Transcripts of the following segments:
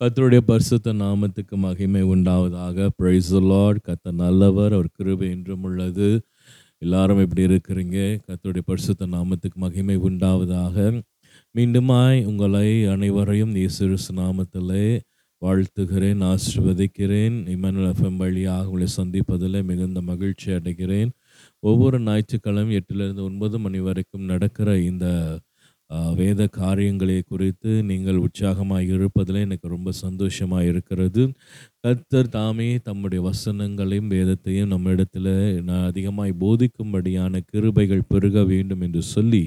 கத்தருடைய பரிசுத்த நாமத்துக்கு மகிமை உண்டாவதாக. பிரைஸ் லார்ட் கத்த நல்லவர். அவர் கிருபை என்றும் உள்ளது. எல்லாரும் இப்படி இருக்கிறீங்க? கத்தருடைய பரிசுத்த நாமத்துக்கு மகிமை உண்டாவதாக. மீண்டுமாய் உங்களை அனைவரையும் இயேசு நாமத்திலே வாழ்த்துகிறேன் ஆசிர்வதிக்கிறேன். இமானுவல் எஃப்எம் வழியாக உங்களை சந்திப்பதில் மிகுந்த மகிழ்ச்சி அடைகிறேன். ஒவ்வொரு ஞாயிற்றுக்கிழமை எட்டிலிருந்து ஒன்பது மணி வரைக்கும் நடக்கிற இந்த வேத காரியங்களை குறித்து நீங்கள் உற்சாகமாக இருப்பதில் எனக்கு ரொம்ப சந்தோஷமாக இருக்கிறது. கர்த்தர் தாமே தம்முடைய வசனங்களையும் வேதத்தையும் நம்மிடத்தில் நான் அதிகமாய் போதிக்கும்படியான கிருபைகள் பெருக வேண்டும் என்று சொல்லி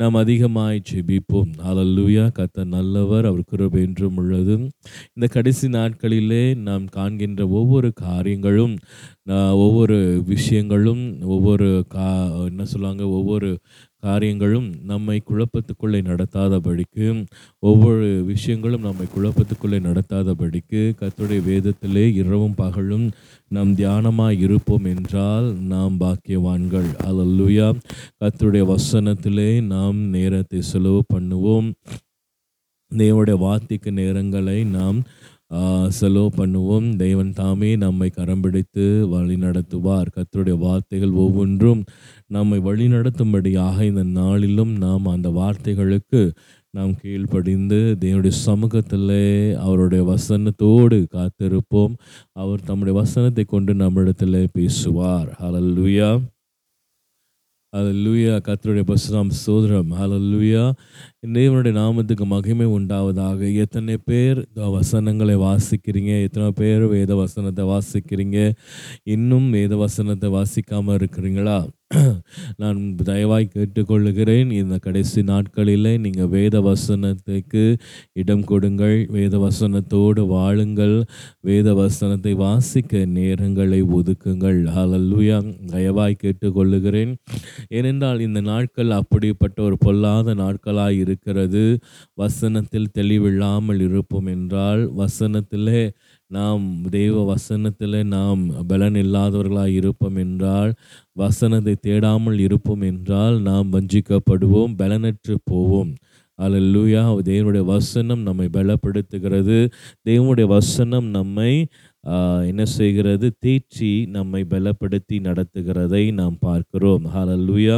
நாம் அதிகமாய் ஜெபிப்போம். ஹalleluya கர்த்தர் நல்லவர் அவர் கிருபை என்றும் உள்ளது. இந்த கடைசி நாட்களிலே நாம் காண்கின்ற ஒவ்வொரு காரியங்களும் ஒவ்வொரு விஷயங்களும் ஒவ்வொரு கா என்ன சொல்லுவாங்க ஒவ்வொரு காரியங்களும் நம்மை குழப்பத்துக்குள்ளே நடத்தாதபடிக்கு ஒவ்வொரு விஷயங்களும் நம்மை குழப்பத்துக்குள்ளே நடத்தாதபடிக்கு கத்துடைய வேதத்திலே இரவும் பகலும் நாம் தியானமாக இருப்போம் என்றால் நாம் பாக்கியவான்கள். அல்லேலூயா கத்துடைய வசனத்திலே நாம் நேரத்தை செலவு பண்ணுவோம். தேவடைய வார்த்தைக்கு நேரங்களை நாம் செலவு பண்ணுவோம். தெய்வன் தாமே நம்மை கரம் பிடித்து வழி நடத்துவார். கத்தருடைய வார்த்தைகள் ஒவ்வொன்றும் நம்மை வழி நடத்தும்படியாக இந்த நாளிலும் நாம் அந்த வார்த்தைகளுக்கு நாம் கீழ்ப்படிந்து தேவனுடைய சமூகத்தில் அவருடைய வசனத்தோடு காத்திருப்போம். அவர் தம்முடைய வசனத்தை கொண்டு நம்மிடத்தில் பேசுவார். ஹலல்லுயா ஹalleluya கத்தருடைய பசுராம் சோதரம். லூயா தேவனுடைய நாமத்துக்கு மகிமை உண்டாவதாக. எத்தனை பேர் வசனங்களை வாசிக்கிறீங்க? எத்தனை பேர் வேத வசனத்தை வாசிக்கிறீங்க? இன்னும் வேத வசனத்தை வாசிக்காமல் இருக்கிறீங்களா? நான் தயவாய் கேட்டுக்கொள்ளுகிறேன். இந்த கடைசி நாட்களில் நீங்கள் வேத வசனத்துக்கு இடம் கொடுங்கள். வேத வசனத்தோடு வாழுங்கள். வேத வசனத்தை வாசிக்க நேரங்களை ஒதுக்குங்கள். ஹalleluya தயவாய் கேட்டுக்கொள்ளுகிறேன். ஏனென்றால் இந்த நாட்கள் அப்படிப்பட்ட ஒரு பொல்லாத நாட்களாக இருக்கிறது. வசனத்தில் தெளிவில்லாமல் இருப்போம் என்றால் வசனத்திலே நாம் தெய்வ வசனத்தில் நாம் பலன் இல்லாதவர்களாக இருப்போம் என்றால் வசனத்தை தேடாமல் இருப்போம் என்றால் நாம் வஞ்சிக்கப்படுவோம் பலனற்று போவோம். அல்லேலூயா தேவனுடைய வசனம் நம்மை பலப்படுத்துகிறது. தேவனுடைய வசனம் நம்மை என்ன செய்கிறது? தேற்றி நம்மை பலப்படுத்தி நடத்துகிறதை நாம் பார்க்கிறோம். ஹலல்லூயா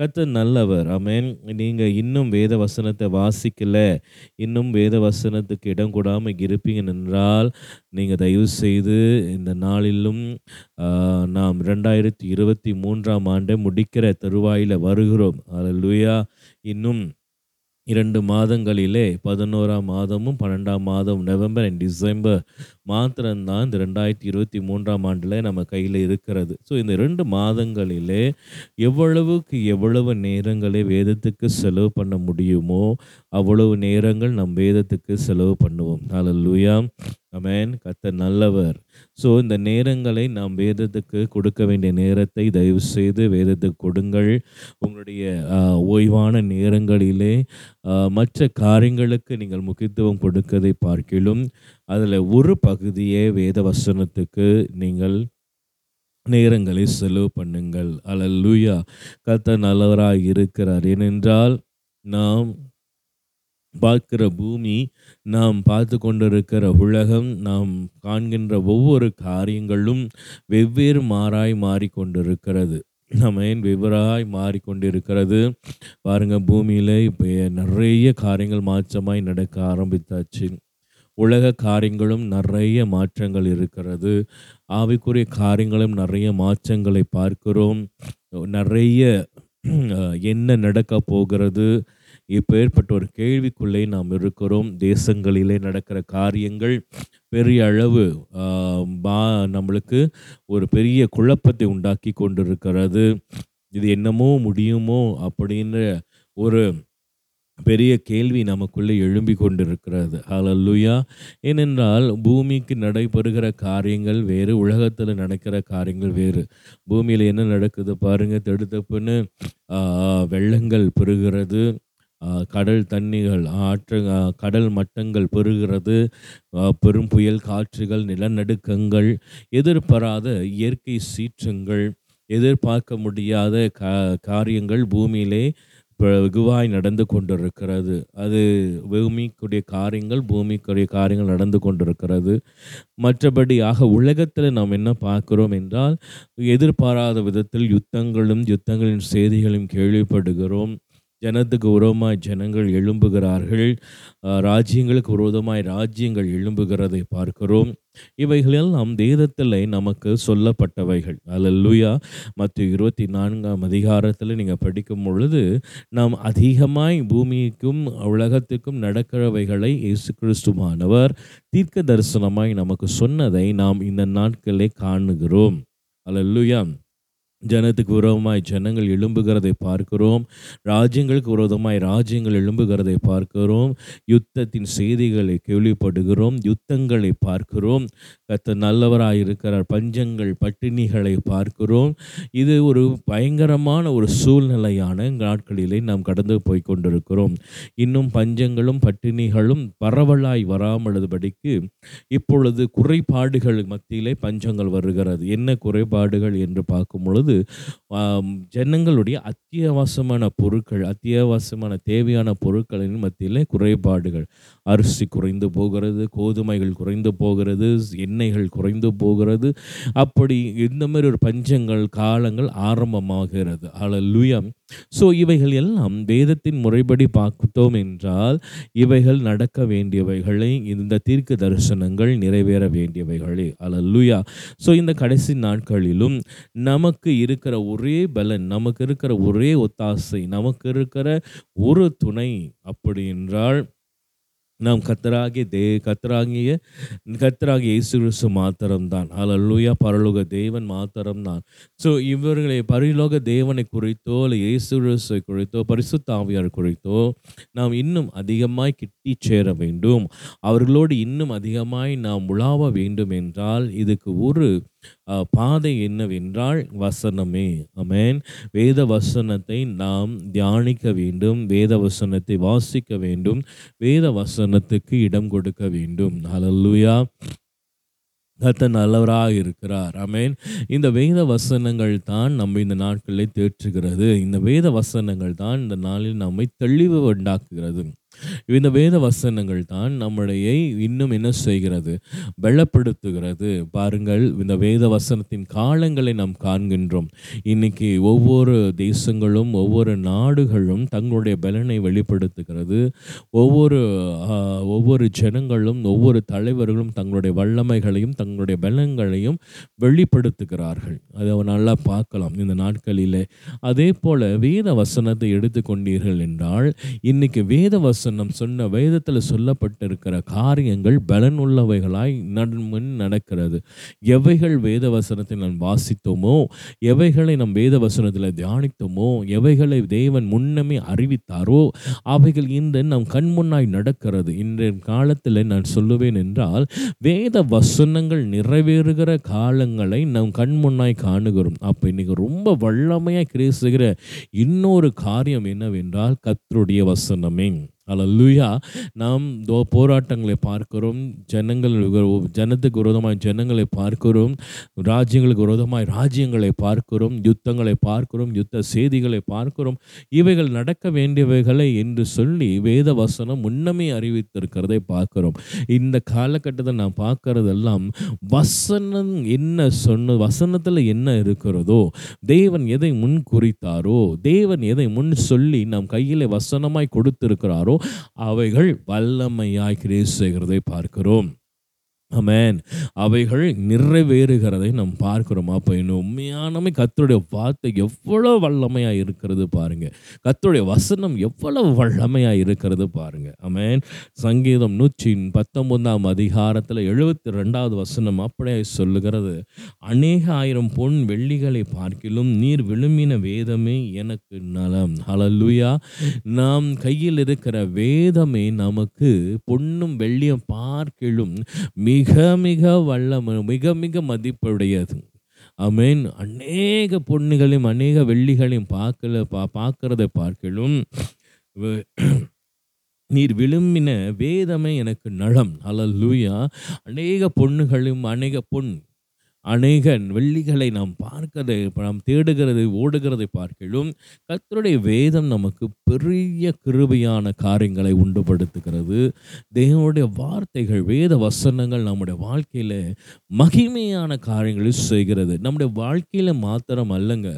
கத்த நல்லவர். அமேன் நீங்கள் இன்னும் வேத வசனத்தை வாசிக்கலை. இன்னும் வேத வசனத்துக்கு இடம் கூடாமல் இருப்பீங்க என்றால் நீங்கள் தயவு செய்து இந்த நாளிலும் நாம் ரெண்டாயிரத்தி இருபத்தி மூன்றாம் ஆண்டை முடிக்கிற தருவாயில் வருகிறோம். ஹலல்லூயா இன்னும் இரண்டு மாதங்களிலே பதினோராம் மாதமும் பன்னெண்டாம் மாதம் நவம்பர் அண்ட் டிசம்பர் மாத்திரம்தான் இந்த ரெண்டாயிரத்தி இருபத்தி மூன்றாம் ஆண்டில் நம்ம கையில் இருக்கிறது. ஸோ இந்த ரெண்டு மாதங்களிலே எவ்வளவுக்கு எவ்வளவு நேரங்களை வேதத்துக்கு செலவு பண்ண முடியுமோ அவ்வளவு நேரங்கள் நம் வேதத்துக்கு செலவு பண்ணுவோம். ஹalleluya அமேன் கத்த நல்லவர். ஸோ இந்த நேரங்களை நாம் வேதத்துக்கு கொடுக்க வேண்டிய நேரத்தை தயவு செய்து வேதத்துக்கு கொடுங்கள். உங்களுடைய ஓய்வான நேரங்களிலே மற்ற காரியங்களுக்கு நீங்கள் முக்கியத்துவம் கொடுக்கதை பார்க்கிலும் அதில் ஒரு பகுதியே வேத வசனத்துக்கு நீங்கள் நேரங்களை செலவு பண்ணுங்கள். அல்லேலூயா. கத்த நல்லவராக இருக்கிறார். ஏனென்றால் நாம் பார்க்கிற பூமி நாம் பார்த்து கொண்டிருக்கிற உலகம் நாம் காண்கின்ற ஒவ்வொரு காரியங்களும் வெவ்வேறு மாறாய் மாறிக்கொண்டிருக்கிறது. நம்ம ஏன் வெவ்வேறாய் மாறிக்கொண்டிருக்கிறது? பாருங்கள் பூமியில் இப்போ நிறைய காரியங்கள் மாற்றமாய் நடக்க ஆரம்பித்தாச்சு. உலக காரியங்களும் நிறைய மாற்றங்கள் இருக்கிறது. ஆவிக்குரிய காரியங்களும் நிறைய மாற்றங்களை பார்க்கிறோம். நிறைய என்ன நடக்க போகிறது? இப்போ ஏற்பட்ட ஒரு கேள்விக்குள்ளே நாம் இருக்கிறோம். தேசங்களிலே நடக்கிற காரியங்கள் பெரிய அளவு பா நம்மளுக்கு ஒரு பெரிய குழப்பத்தை உண்டாக்கி கொண்டிருக்கிறது. இது என்னமோ முடியுமோ அப்படின்ற ஒரு பெரிய கேள்வி நமக்குள்ளே எழும்பி கொண்டிருக்கிறது. ஹலல்லுயா ஏனென்றால் பூமிக்கு நடைபெறுகிற காரியங்கள் வேறு உலகத்தில் நடக்கிற காரியங்கள் வேறு. பூமியில் என்ன நடக்குது பாருங்கள் தடுத்தப்புன்னு வெள்ளங்கள் பெருகிறது. கடல் தண்ணிகள் ஆற்று கடல் மட்டங்கள் பெருகிறது பெரும் புயல் காற்றுகள் நிலநடுக்கங்கள் எதிர்பாராத இயற்கை சீற்றங்கள் எதிர்பார்க்க முடியாத கா காரியங்கள் பூமியிலே வெகுவாய் நடந்து கொண்டிருக்கிறது. அது பூமிக்குரிய காரியங்கள் பூமிக்குரிய காரியங்கள் நடந்து கொண்டிருக்கிறது. மற்றபடியாக உலகத்தில் நாம் என்ன பார்க்கிறோம் என்றால் எதிர்பாராத விதத்தில் யுத்தங்களும் யுத்தங்களின் செய்திகளும் கேள்விப்படுகிறோம். ஜனத்துக்கு உரமாய் ஜனங்கள் எழும்புகிறார்கள். ராஜ்யங்களுக்கு விரோதமாய் ராஜ்யங்கள் எழும்புகிறதை பார்க்கிறோம். இவைகளெல்லாம் வேதத்தில் நமக்கு சொல்லப்பட்டவைகள். அல்லேலூயா. மற்ற இருபத்தி நான்காம் அதிகாரத்தில் நீங்கள் படிக்கும் பொழுது நாம் அதிகமாய் பூமிக்கும் உலகத்துக்கும் நடக்கிறவைகளை இயேசு கிறிஸ்துவானவர் தீர்க்க தரிசனமாய் நமக்கு சொன்னதை நாம் இந்த நாட்களே காணுகிறோம். அல்லேலூயா. ஜனத்துக்கு விரோதமாய் ஜனங்கள் எழும்புகிறதை பார்க்கிறோம். ராஜ்யங்களுக்கு விரோதமாய் ராஜ்யங்கள் எழும்புகிறதை பார்க்கிறோம். யுத்தத்தின் செய்திகளை கேள்விப்படுகிறோம். யுத்தங்களை பார்க்கிறோம். கத்த நல்லவராக இருக்கிறார். பஞ்சங்கள் பட்டினிகளை பார்க்கிறோம். இது ஒரு பயங்கரமான ஒரு சூழ்நிலையான நாட்களிலே நாம் கடந்து போய் கொண்டிருக்கிறோம். இன்னும் பஞ்சங்களும் பட்டினிகளும் பரவலாய் வராமலதுபடிக்கு இப்பொழுது குறைபாடுகள் மத்தியிலே பஞ்சங்கள் வருகிறது. என்ன குறைபாடுகள் என்று பார்க்கும் பொழுது பொழுது ஜனங்களுடைய அத்தியாவசியமான பொருட்கள் அத்தியாவசியமான தேவையான பொருட்களின் மத்தியில் குறைபாடுகள். அரிசி குறைந்து போகிறது கோதுமைகள் குறைந்து போகிறது எண்ணெய்கள் குறைந்து போகிறது. அப்படி இந்த மாதிரி ஒரு பஞ்சங்கள் காலங்கள் ஆரம்பமாகிறது. அல்லேலூயா ஸோ இவைகள் எல்லாம் வேதத்தின் முறைப்படி பார்த்தோம் என்றால் இவைகள் நடக்க வேண்டியவைகளை இந்த தீர்க்க தரிசனங்கள் நிறைவேற வேண்டியவைகளே. அல்லேலூயா ஸோ இந்த கடைசி நாட்களிலும் நமக்கு இருக்கிற ஒரே பலன் நமக்கு இருக்கிற ஒரே ஒத்தாசை நமக்கு இருக்கிற ஒரு துணை அப்படி என்றால் நாம் கத்தராகிய தே கத்தராகிய கத்தராகிய இயேசு கிறிஸ்து மாத்திரம்தான். அல்லேலூயா பரலோக தேவன் மாத்திரம்தான். ஸோ இவர்களை பரிலோக தேவனை குறித்தோ இல்லை இயேசு கிறிஸ்துவை குறித்தோ பரிசுத்தாவியார் குறித்தோ நாம் இன்னும் அதிகமாய் கிட்டி சேர வேண்டும். அவர்களோடு இன்னும் அதிகமாய் நாம் உலாவ வேண்டும் என்றால் இதுக்கு ஒரு பாதை என்னவென்றால் வசனமே. அமேன் வேத வசனத்தை நாம் தியானிக்க வேண்டும் வேத வசனத்தை வாசிக்க வேண்டும் வேத வசனத்துக்கு இடம் கொடுக்க வேண்டும். ஹalleluya கத்த நல்லவராக இருக்கிறார். அமேன் இந்த வேத வசனங்கள் தான் நம்ம இந்த நாட்களை தேற்றுகிறது. இந்த வேத வசனங்கள் தான் இந்த நாளில் நம்மை தெளிவு உண்டாக்குகிறது. இந்த வேத வசனங்கள் தான் நம்முடைய இன்னும் என்ன செய்கிறது? பலப்படுத்துகிறது. பாருங்கள் இந்த வேத வசனத்தின் காலங்களை நாம் காண்கின்றோம். இன்னைக்கு ஒவ்வொரு தேசங்களும் ஒவ்வொரு நாடுகளும் தங்களுடைய பலனை வெளிப்படுத்துகிறது. ஒவ்வொரு ஒவ்வொரு ஜனங்களும் ஒவ்வொரு தலைவர்களும் தங்களுடைய வல்லமைகளையும் தங்களுடைய பலங்களையும் வெளிப்படுத்துகிறார்கள். அதை நல்லா பார்க்கலாம் இந்த நாட்களிலே. அதே போல வேத வசனத்தை எடுத்துக்கொண்டீர்கள் என்றால் இன்னைக்கு வேத வசனம் சொன்ன வேதத்தில் சொல்லப்பட்டிருக்கிற காரியங்கள் பலனுள்ளவைகளாய் நன்மன் நடக்கிறது. எவைகள் வேத வசனத்தை நாம் வாசித்தோமோ? எவைகளை நம் வேத வசனத்தில் தியானித்தோமோ? எவைகளை தேவன் முன்னமே அறிவித்தாரோ? அவைகள் இந்த நம் கண் முன்னாய் நடக்கிறது. இன்றைய காலத்தில் நான் சொல்லுவேன் என்றால் வேத வசனங்கள் நிறைவேறுகிற காலங்களை நம் கண் முன்னாய் காணுகிறோம். அப்போ இன்னைக்கு ரொம்ப வல்லமையாக கிரேசுகிற இன்னொரு காரியம் என்னவென்றால் கத்தருடைய வசனமே. அல்லேலூயா நாம் தோ போராட்டங்களை பார்க்கிறோம் ஜனங்கள் ஜனத்துக்கு விரோதமாய் ஜனங்களை பார்க்கிறோம் ராஜ்யங்களுக்கு விரோதமாய் ராஜ்யங்களை பார்க்கிறோம் யுத்தங்களை பார்க்கிறோம் யுத்த செய்திகளை பார்க்கிறோம். இவைகள் நடக்க வேண்டியவைகளை என்று சொல்லி வேத வசனம் முன்னமே அறிவித்திருக்கிறதை பார்க்கிறோம். இந்த காலகட்டத்தில் நான் பார்க்கறதெல்லாம் வசனம் என்ன சொன்ன வசனத்தில் என்ன இருக்கிறதோ தேவன் எதை முன் குறித்தாரோ தேவன் எதை முன் சொல்லி நம் கையில் வசனமாய் கொடுத்திருக்கிறாரோ அவைகள் வல்லமையாய் கிரேஸ் செய்கிறதை பார்க்கிறோம். அமேன் அவைகள் நிறைவேறுகிறதை நாம் பார்க்கிறோம். அப்போ இன்னும் உண்மையானமே கத்தருடைய வார்த்தை எவ்வளோ வல்லமையாக இருக்கிறது பாருங்கள் கத்தருடைய வசனம் எவ்வளவு வல்லமையாக இருக்கிறது பாருங்கள் அமேன் சங்கீதம் நூற்றி பத்தொன்பதாம் அதிகாரத்தில் எழுபத்தி ரெண்டாவது வசனம் அப்படியே சொல்லுகிறது. அநேக ஆயிரம் பொன் வெள்ளிகளை பார்க்கிலும் நீர் விழுமின வேதமே எனக்கு நலம். ஹalleluya நாம் கையில் இருக்கிற வேதமே நமக்கு பொன்னும் வெள்ளியும் பார்க்கிலும் மிக மிக வல்லமை மிக மிக மதிப்புடையது. அமேன் அநேக பொண்ணுகளையும் அநேக வெள்ளிகளையும் பார்க்கல பா பார்க்கறத பார்க்கிலும் நீர் விழும்பின வேதமே எனக்கு நலம். அல்லேலூயா அநேக பொண்ணுகளும் அநேக பொன் அநேக வெள்ளிகளை நாம் பார்க்கதை நாம் தேடுகிறதை ஓடுகிறதை பார்க்கிலும் கத்தருடைய வேதம் நமக்கு பெரிய கிருபையான காரியங்களை உண்டுபடுத்துகிறது. தேவனுடைய வார்த்தைகள் வேத வசனங்கள் நம்முடைய வாழ்க்கையில் மகிமையான காரியங்களை செய்கிறது. நம்முடைய வாழ்க்கையில் மாத்திரம் அல்லங்க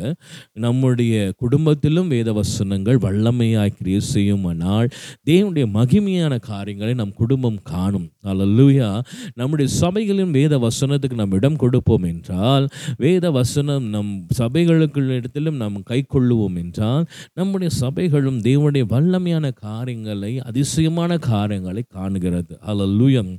நம்முடைய குடும்பத்திலும் வேத வசனங்கள் வல்லமையாய் கிரியை செய்யுமானால் தேவனுடைய மகிமையான காரியங்களை நம் குடும்பம் காணும். அல்லூயா நம்முடைய சபைகளின் வேத வசனத்துக்கு நாம் இடம் கொடுப்போம். என்றால் வேத வசனம் நம் சபைகளுக்கு இடத்திலும் நாம் கை கொள்ளுவோம் என்றால் நம்முடைய சபைகளும் தேவனுடைய வல்லமையான காரியங்களை அதிசயமான காரியங்களை காணுகிறது. அல்லூயம்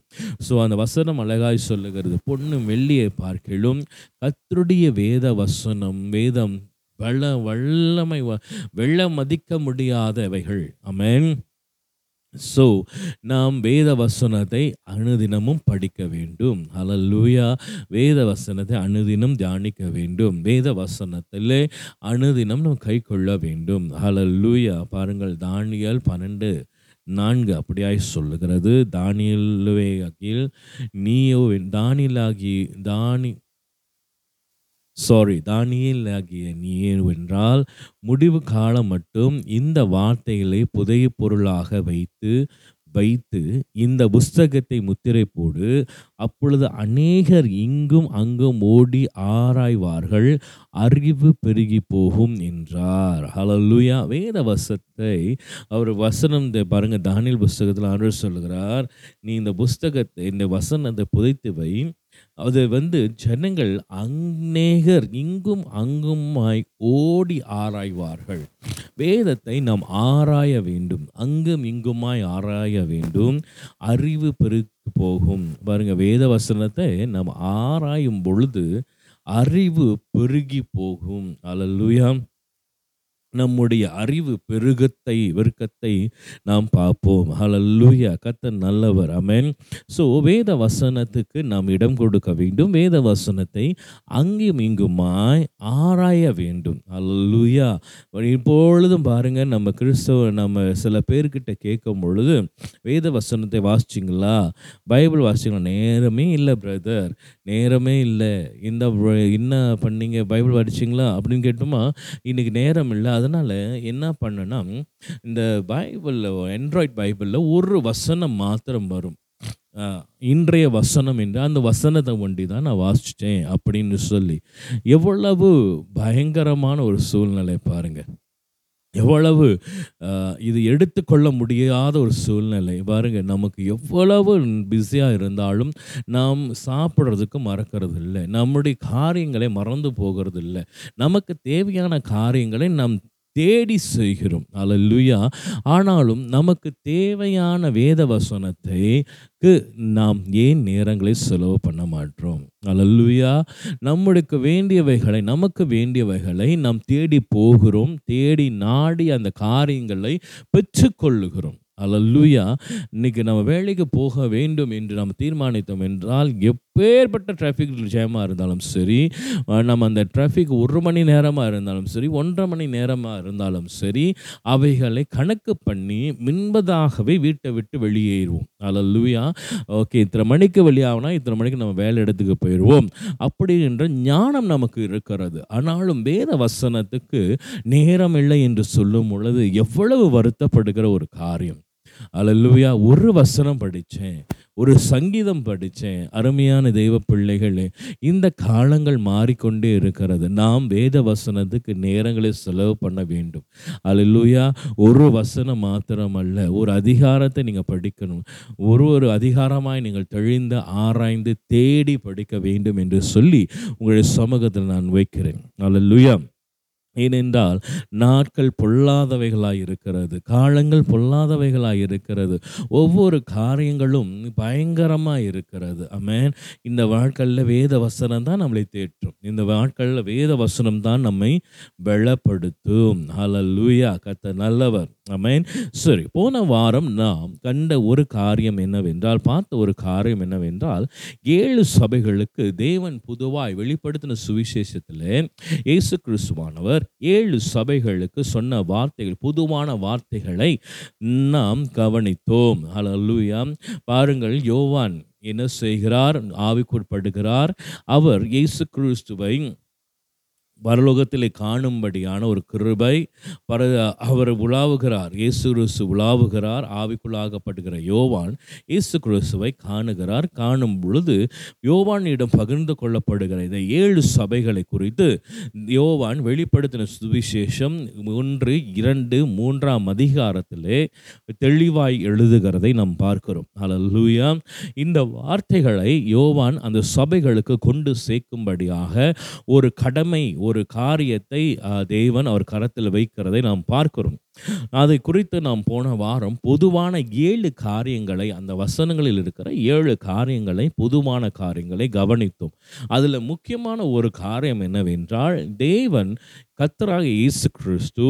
ஸோ அந்த வசனம் அழகாய் சொல்லுகிறது. பொண்ணு வெள்ளியை பார்க்கிலும் கத்தருடைய வேத வசனம் வேதம் வல்ல வல்லமை வ- வெள்ள மதிக்க முடியாதவைகள். அமேன் ஸோ நாம் வேத வசனத்தை அனுதினமும் படிக்க வேண்டும். ஹalleluya வேத வசனத்தை அனுதினம் தியானிக்க வேண்டும். வேத வசனத்திலே அனுதினம் நாம் கை கொள்ள வேண்டும். லூயா பாருங்கள் தானியல் பன்னெண்டு நான்கு அப்படியாய் சொல்லுகிறது. தானியலுவே கீழ் நீயோ தானியலாகி தானி சாரி தானியல் ஆகிய நீ என்றால் முடிவு காலம் மட்டும் இந்த வார்த்தைகளை புதைய பொருளாக வைத்து வைத்து இந்த புஸ்தகத்தை முத்திரை போடு. அப்பொழுது அநேகர் இங்கும் அங்கும் ஓடி ஆராய்வார்கள் அறிவு பெருகி போகும் என்றார். ஹalleluya வேத வசத்தை அவர் வசனம் இந்த பாருங்க தானியல் புஸ்தகத்தில் ஆண்டவர் சொல்கிறார் நீ இந்த புஸ்தகத்தை இந்த வசனத்தை புதைத்து வை அது வந்து ஜனங்கள் அநேகர் இங்கும் அங்குமாய் ஓடி ஆராய்வார்கள். வேதத்தை நாம் ஆராய வேண்டும். அங்கும் இங்குமாய் ஆராய வேண்டும். அறிவு பெருக்கு போகும். பாருங்க வேத வசனத்தை நாம் ஆராயும் பொழுது அறிவு பெருகி போகும். அல்லேலூயா நம்முடைய அறிவு பெருகத்தை வெறுக்கத்தை நாம் பார்ப்போம். ஹalleluya கத்த நல்லவர். அமேன் ஸோ வேத வசனத்துக்கு நாம் இடம் கொடுக்க வேண்டும். வேத வசனத்தை அங்கும் இங்குமாய் ஆராய வேண்டும். ஹalleluya இப்பொழுதும் பாருங்கள் நம்ம கிறிஸ்தவ நம்ம சில பேர்கிட்ட கேட்கும் பொழுது வேத வசனத்தை வாசிச்சிங்களா? பைபிள் வாசிச்சிங்களா? நேரமே இல்லை பிரதர் நேரமே இல்லை. இந்த என்ன பண்ணீங்க? பைபிள் படிச்சிங்களா அப்படின்னு கேட்டோமா இன்றைக்கி நேரம் இல்லை. அதனால் என்ன பண்ணேன்னா இந்த பைபிளில் ஆண்ட்ராய்ட் பைபிளில் ஒரு வசனம் மாத்திரம் வரும். இன்றைய வசனம் என்று அந்த வசனத்தை ஒண்டி தான் நான் வாசிச்சிட்டேன் அப்படின்னு சொல்லி. எவ்வளவு பயங்கரமான ஒரு சூழ்நிலை பாருங்க. எவ்வளவு இது எடுத்துக்கொள்ள முடியாத ஒரு சூழ்நிலை. பாருங்க நமக்கு எவ்வளவு பிஸியாக இருந்தாலும் நாம் சாப்பிட்றதுக்கு மறக்கிறது இல்லை நம்முடைய காரியங்களை மறந்து போகிறது இல்லை நமக்கு தேவையான காரியங்களை நாம் தேடி செய்கிறோம். அல்லேலூயா ஆனாலும் நமக்கு தேவையான வேத வசனத்தைக்கு நாம் ஏன் நேரங்களை செலவு பண்ண மாட்டோம்? அல்லேலூயா நம்மளுக்கு வேண்டியவைகளை நமக்கு வேண்டியவைகளை நாம் தேடி போகிறோம் தேடி நாடி அந்த காரியங்களை பெற்றுக்கொள்ளுகிறோம். லுயா இன்னைக்கு நம்ம வேலைக்கு போக வேண்டும் என்று நாம் தீர்மானித்தோம் என்றால் எப் எப்பேற்பட்ட டிராஃபிக் ஜாமாக இருந்தாலும் சரி நம்ம அந்த டிராஃபிக் ஒரு மணி நேரமாக இருந்தாலும் சரி ஒன்றரை மணி நேரமாக இருந்தாலும் சரி அவைகளை கணக்கு பண்ணி மின்பதாகவே வீட்டை விட்டு வெளியேறுவோம். அல்லேலூயா ஓகே இத்தனை மணிக்கு வெளியாகனா இத்தனை மணிக்கு நம்ம வேலை இடத்துக்கு போயிடுவோம். அப்படின்ற ஞானம் நமக்கு இருக்கிறது. ஆனாலும் வேத வசனத்துக்கு நேரம் இல்லை என்று சொல்லும் பொழுது எவ்வளவு வருத்தப்படுகிற ஒரு காரியம். அல்லேலூயா ஒரு வசனம் படித்தேன். ஒரு சங்கீதம் படித்தேன். அருமையான தெய்வ பிள்ளைகளே இந்த காலங்கள் மாறிக்கொண்டே இருக்கிறது. நாம் வேத வசனத்துக்கு நேரங்களை செலவு பண்ண வேண்டும். அல்லூயா ஒரு வசனம் மாத்திரமல்ல ஒரு அதிகாரத்தை நீங்கள் படிக்கணும். ஒரு ஒரு அதிகாரமாய் நீங்கள் தெளிந்து ஆராய்ந்து தேடி படிக்க வேண்டும் என்று சொல்லி உங்களுடைய சமூகத்தில் நான் வைக்கிறேன். அல்லூயா ஏனென்றால் நாட்கள் பொல்லாதவைகளாய் இருக்கிறது காலங்கள் பொல்லாதவைகளாய் இருக்கிறது ஒவ்வொரு காரியங்களும் பயங்கரமாக இருக்கிறது அமேன் இந்த வாழ்க்கையில் வேத வசனம் தான் நம்மளை தேற்றும். இந்த வாழ்க்கையில் வேத வசனம் தான் நம்மை பலப்படுத்தும். லூயா கத்த நல்லவர். அமேன் சரி போன வாரம் நாம் கண்ட ஒரு காரியம் என்னவென்றால் பார்த்த ஒரு காரியம் என்னவென்றால் ஏழு சபைகளுக்கு தேவன் பொதுவாய் வெளிப்படுத்தின சுவிசேஷத்தில் இயேசு கிறிஸ்துவானவர் அவர் ஏழு சபைகளுக்கு சொன்ன வார்த்தைகள் பொதுவான வார்த்தைகளை நாம் கவனித்தோம். ஹalleluya பாருங்கள் யோவான் என்ன செய்கிறார்? ஆவிக்குட்படுகிறார். அவர் இயேசு கிறிஸ்துவை பரலோகத்திலே காணும்படியான ஒரு கிருபை. பர அவர் உலாவுகிறார். இயேசு கிறிஸ்து உலாவுகிறார். ஆவிக்குள்ளாகப்படுகிற யோவான் இயேசு கிறிஸ்துவை காணுகிறார். காணும் பொழுது யோவானிடம் பகிர்ந்து கொள்ளப்படுகிற இந்த ஏழு சபைகளை குறித்து யோவான் வெளிப்படுத்தின சுவிசேஷம் ஒன்று இரண்டு மூன்றாம் அதிகாரத்திலே தெளிவாய் எழுதுகிறதை நாம் பார்க்கிறோம். அலல்லூயா இந்த வார்த்தைகளை யோவான் அந்த சபைகளுக்கு கொண்டு சேர்க்கும்படியாக ஒரு கடமை ஒரு ஒரு காரியத்தை தேவன் அவர் கரத்தில் வைக்கிறதை நாம் பார்க்கிறோம். அதை குறித்து நாம் போன வாரம் பொதுவான ஏழு காரியங்களை அந்த வசனங்களில் இருக்கிற ஏழு காரியங்களை பொதுவான காரியங்களை கவனித்தோம். அதில் முக்கியமான ஒரு காரியம் என்னவென்றால் தேவன் கத்தராக இயேசு கிறிஸ்து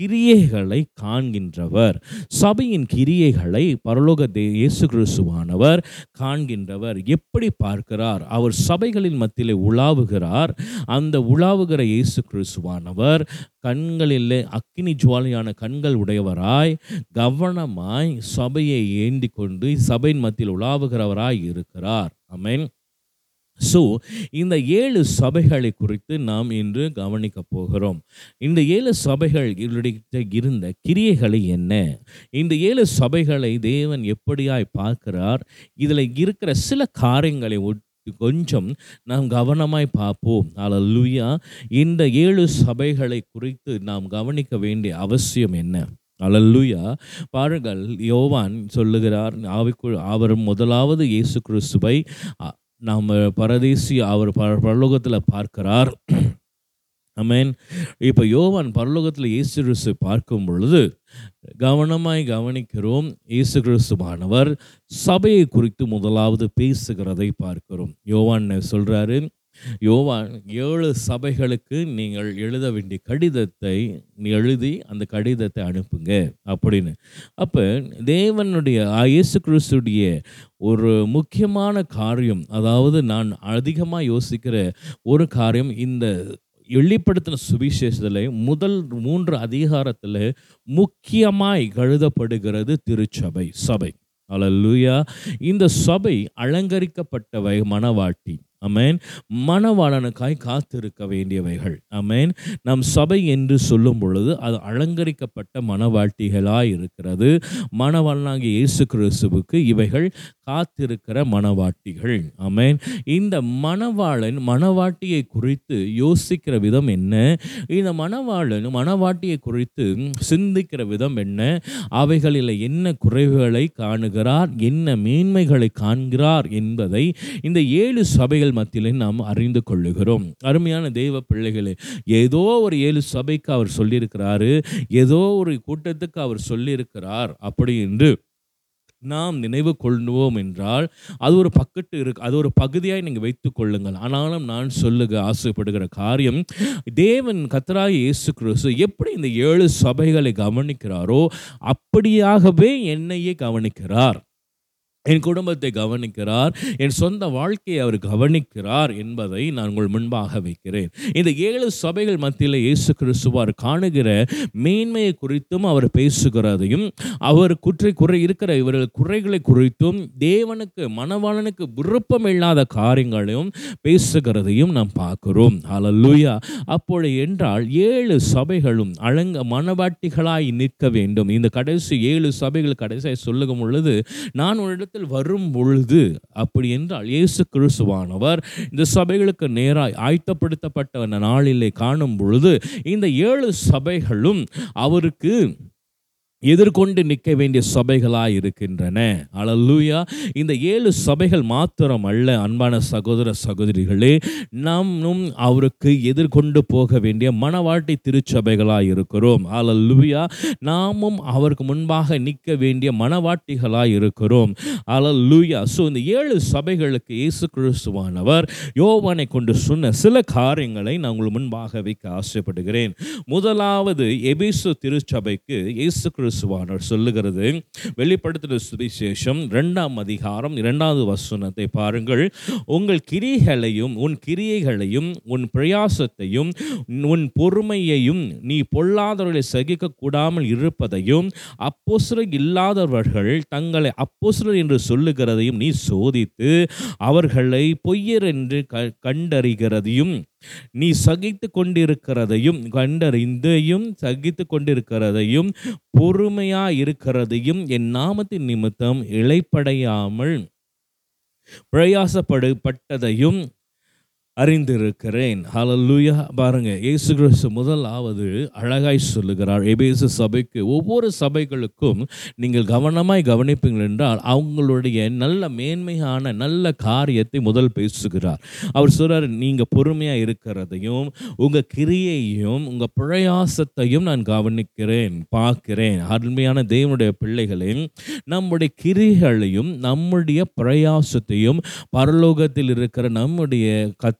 கிரியைகளை காண்கின்றவர். சபையின் கிரியைகளை பரலோக இயேசு கிறிஸ்துவானவர் காண்கின்றவர். எப்படி பார்க்கிறார்? அவர் சபைகளின் மத்தியிலே உலாவுகிறார். அந்த உலாவுகிற இயேசு கிறிஸ்துவானவர் கண்களிலே அக்கினி ஜுவாலையான கண்கள் உடையவராய் கவனமாய் சபையை ஏந்தி கொண்டு சபையின் மத்தியில் உலாவுகிறவராய் இருக்கிறார். அமேன் ஸோ இந்த ஏழு சபைகளை குறித்து நாம் இன்று கவனிக்க போகிறோம். இந்த ஏழு சபைகள் இவருடைய இருந்த கிரியைகளை என்ன? இந்த ஏழு சபைகளை தேவன் எப்படியாய் பார்க்கிறார்? இதில் இருக்கிற சில காரியங்களை கொஞ்சம் நாம் கவனமாய் பார்ப்போம். அலல்லுயா இந்த ஏழு சபைகளை குறித்து நாம் கவனிக்க வேண்டிய அவசியம் என்ன? அலல்லுயா பாருங்கள் யோவான் சொல்லுகிறார் ஆவிக்குள் அவர் முதலாவது இயேசு கிறிஸ்துவை நாம் பரதேசி அவர் பர பரலோகத்தில் பார்க்கிறார். அமேன் இப்போ யோவான் பரலோகத்தில் இயேசு கிறிஸ்து பார்க்கும் பொழுது கவனமாய் கவனிக்கிறோம் இயேசு கிறிஸ்துவானவர் சபையை குறித்து முதலாவது பேசுகிறதை பார்க்கிறோம். யோவான் சொல்கிறாரு யோவான் ஏழு சபைகளுக்கு நீங்கள் எழுத வேண்டிய கடிதத்தை நீ எழுதி அந்த கடிதத்தை அனுப்புங்க அப்படின்னு. அப்போ தேவனுடைய இயேசு கிறிஸ்துடைய ஒரு முக்கியமான காரியம் அதாவது நான் அதிகமாக யோசிக்கிற ஒரு காரியம் இந்த வெளிப்படுத்தின சுவிசேஷத்தில் முதல் மூன்று அதிகாரத்தில் முக்கியமாய் கழுதப்படுகிறது திருச்சபை சபை. அல்லேலூயா இந்த சபை அலங்கரிக்கப்பட்டவை மனவாட்டி அமேன் மணவாளனுக்காய் காத்திருக்க வேண்டியவைகள். அமேன் நம் சபை என்று சொல்லும் பொழுது அது அலங்கரிக்கப்பட்ட மனவாட்டிகளாய் இருக்கிறது. மணவாளனாகிய இயேசு கிறிஸ்துவுக்கு இவைகள் காத்திருக்கிற மணவாட்டிகள் அமேன் இந்த மணவாளன் மணவாட்டியை குறித்து யோசிக்கிற விதம் என்ன? இந்த மணவாளன் மணவாட்டியை குறித்து சிந்திக்கிற விதம் என்ன? அவைகளில் என்ன குறைவுகளை காணுகிறார்? என்ன மேன்மைகளை காண்கிறார் என்பதை இந்த ஏழு சபைகள் மத்தியிலே நாம் அறிந்து கொள்ளுகிறோம். அருமையான தெய்வ பிள்ளைகளே ஏதோ ஒரு ஏழு சபைக்கு அவர் சொல்லியிருக்கிறாரு ஏதோ ஒரு கூட்டத்துக்கு அவர் சொல்லியிருக்கிறார் அப்படி என்று நாம் நினைவு கொள்வோம் என்றால் அது ஒரு பக்கத்து இருக்கு அது ஒரு பகுதியாய் நீங்கள் வைத்து கொள்ளுங்கள். ஆனாலும் நான் சொல்லுக ஆசைப்படுகிற காரியம் தேவன் கத்தராய் இயேசு கிறிஸ்து எப்படி இந்த ஏழு சபைகளை கவனிக்கிறாரோ அப்படியாகவே என்னையே கவனிக்கிறார். என் குடும்பத்தை கவனிக்கிறார் என் சொந்த வாழ்க்கையை அவர் கவனிக்கிறார் என்பதை நான் உங்கள் முன்பாக வைக்கிறேன். இந்த ஏழு சபைகள் மத்தியில் இயேசு கிறிஸ்துவார் காணுகிற மேன்மையை குறித்தும் அவர் பேசுகிறதையும் அவர் குற்றை குறை இருக்கிற இவர்கள் குறைகளை குறித்தும் தேவனுக்கு மனவாளனுக்கு விருப்பம் இல்லாத காரியங்களையும் பேசுகிறதையும் நாம் பார்க்கிறோம். அலல்லூயா அப்பொழுது என்றால் ஏழு சபைகளும் அழங்க மனவாட்டிகளாய் நிற்க வேண்டும். இந்த கடைசி ஏழு சபைகள் கடைசியாக சொல்லுகும் பொழுது நான் உன்னிடத்தில் வரும் பொழுது அப்படி என்றால் இயேசு கிறிஸ்துவானவர் இந்த சபைகளுக்கு நேராய் ஆயத்தப்படுத்தப்பட்ட நாளிலே காணும் பொழுது இந்த ஏழு சபைகளும் அவருக்கு எதிர்கொண்டு நிற்க வேண்டிய சபைகளாக இருக்கின்றன. அழல்லூயா இந்த ஏழு சபைகள் மாத்திரம் அல்ல அன்பான சகோதர சகோதரிகளே நாமும் அவருக்கு எதிர்கொண்டு போக வேண்டிய மனவாட்டி திருச்சபைகளாக இருக்கிறோம். அழல்லூயா நாமும் அவருக்கு முன்பாக நிற்க வேண்டிய மனவாட்டிகளாக இருக்கிறோம். அழல்லூயா ஸோ இந்த ஏழு சபைகளுக்கு இயேசு கிறிஸ்துவானவர் யோவானை கொண்டு சொன்ன சில காரியங்களை நான் உங்களுக்கு முன்பாக வைக்க ஆசைப்படுகிறேன். முதலாவது எபிசு திருச்சபைக்கு இயேசு கிறிஸ்து சொல்லுகிறது. வெளிப்படுத்தின சுவிசேஷம் இரண்டாம் அதிகாரம் இரண்டாவது வசனத்தை பாருங்கள். உங்கள் கிரியைகளையும் உன் கிரியைகளையும் உன் பிரயாசத்தையும் உன் பொறுமையையும் நீ பொல்லாதவர்களை சகிக்க கூடாமல் இருப்பதையும் அப்போஸ்தலர் இல்லாதவர்கள் தங்களை அப்போஸ்தலர் என்று சொல்லுகிறதையும் நீ சோதித்து அவர்களை பொய்யர் என்று க- கண்டறிகிறதையும் நீ சகித்து கொண்டிருக்கிறதையும் கண்டறிந்தையும் சகித்து கொண்டிருக்கிறதையும் பொறுமையா இருக்கிறதையும் என் நாமத்தின் நிமித்தம் இளைப்படையாமல் பிரயாசப்படுப்பட்டதையும் அறிந்திருக்கிறேன். ஹலல்லூயா பாருங்க இயேசு கிறிஸ்து முதலாவது அழகாய் சொல்லுகிறார். எபேசு சபைக்கு ஒவ்வொரு சபைகளுக்கும் நீங்கள் கவனமாய் கவனிப்பீங்கள் என்றால் அவங்களுடைய நல்ல மேன்மையான நல்ல காரியத்தை முதல் பேசுகிறார். அவர் சொல்றார் நீங்க பொறுமையாக இருக்கிறதையும் உங்க கிரியையும் உங்க பிரயாசத்தையும் நான் கவனிக்கிறேன் பார்க்கிறேன். அருமையான தேவனுடைய பிள்ளைகளே நம்முடைய கிரிகளையும் நம்முடைய பிரயாசத்தையும் பரலோகத்தில் இருக்கிற நம்முடைய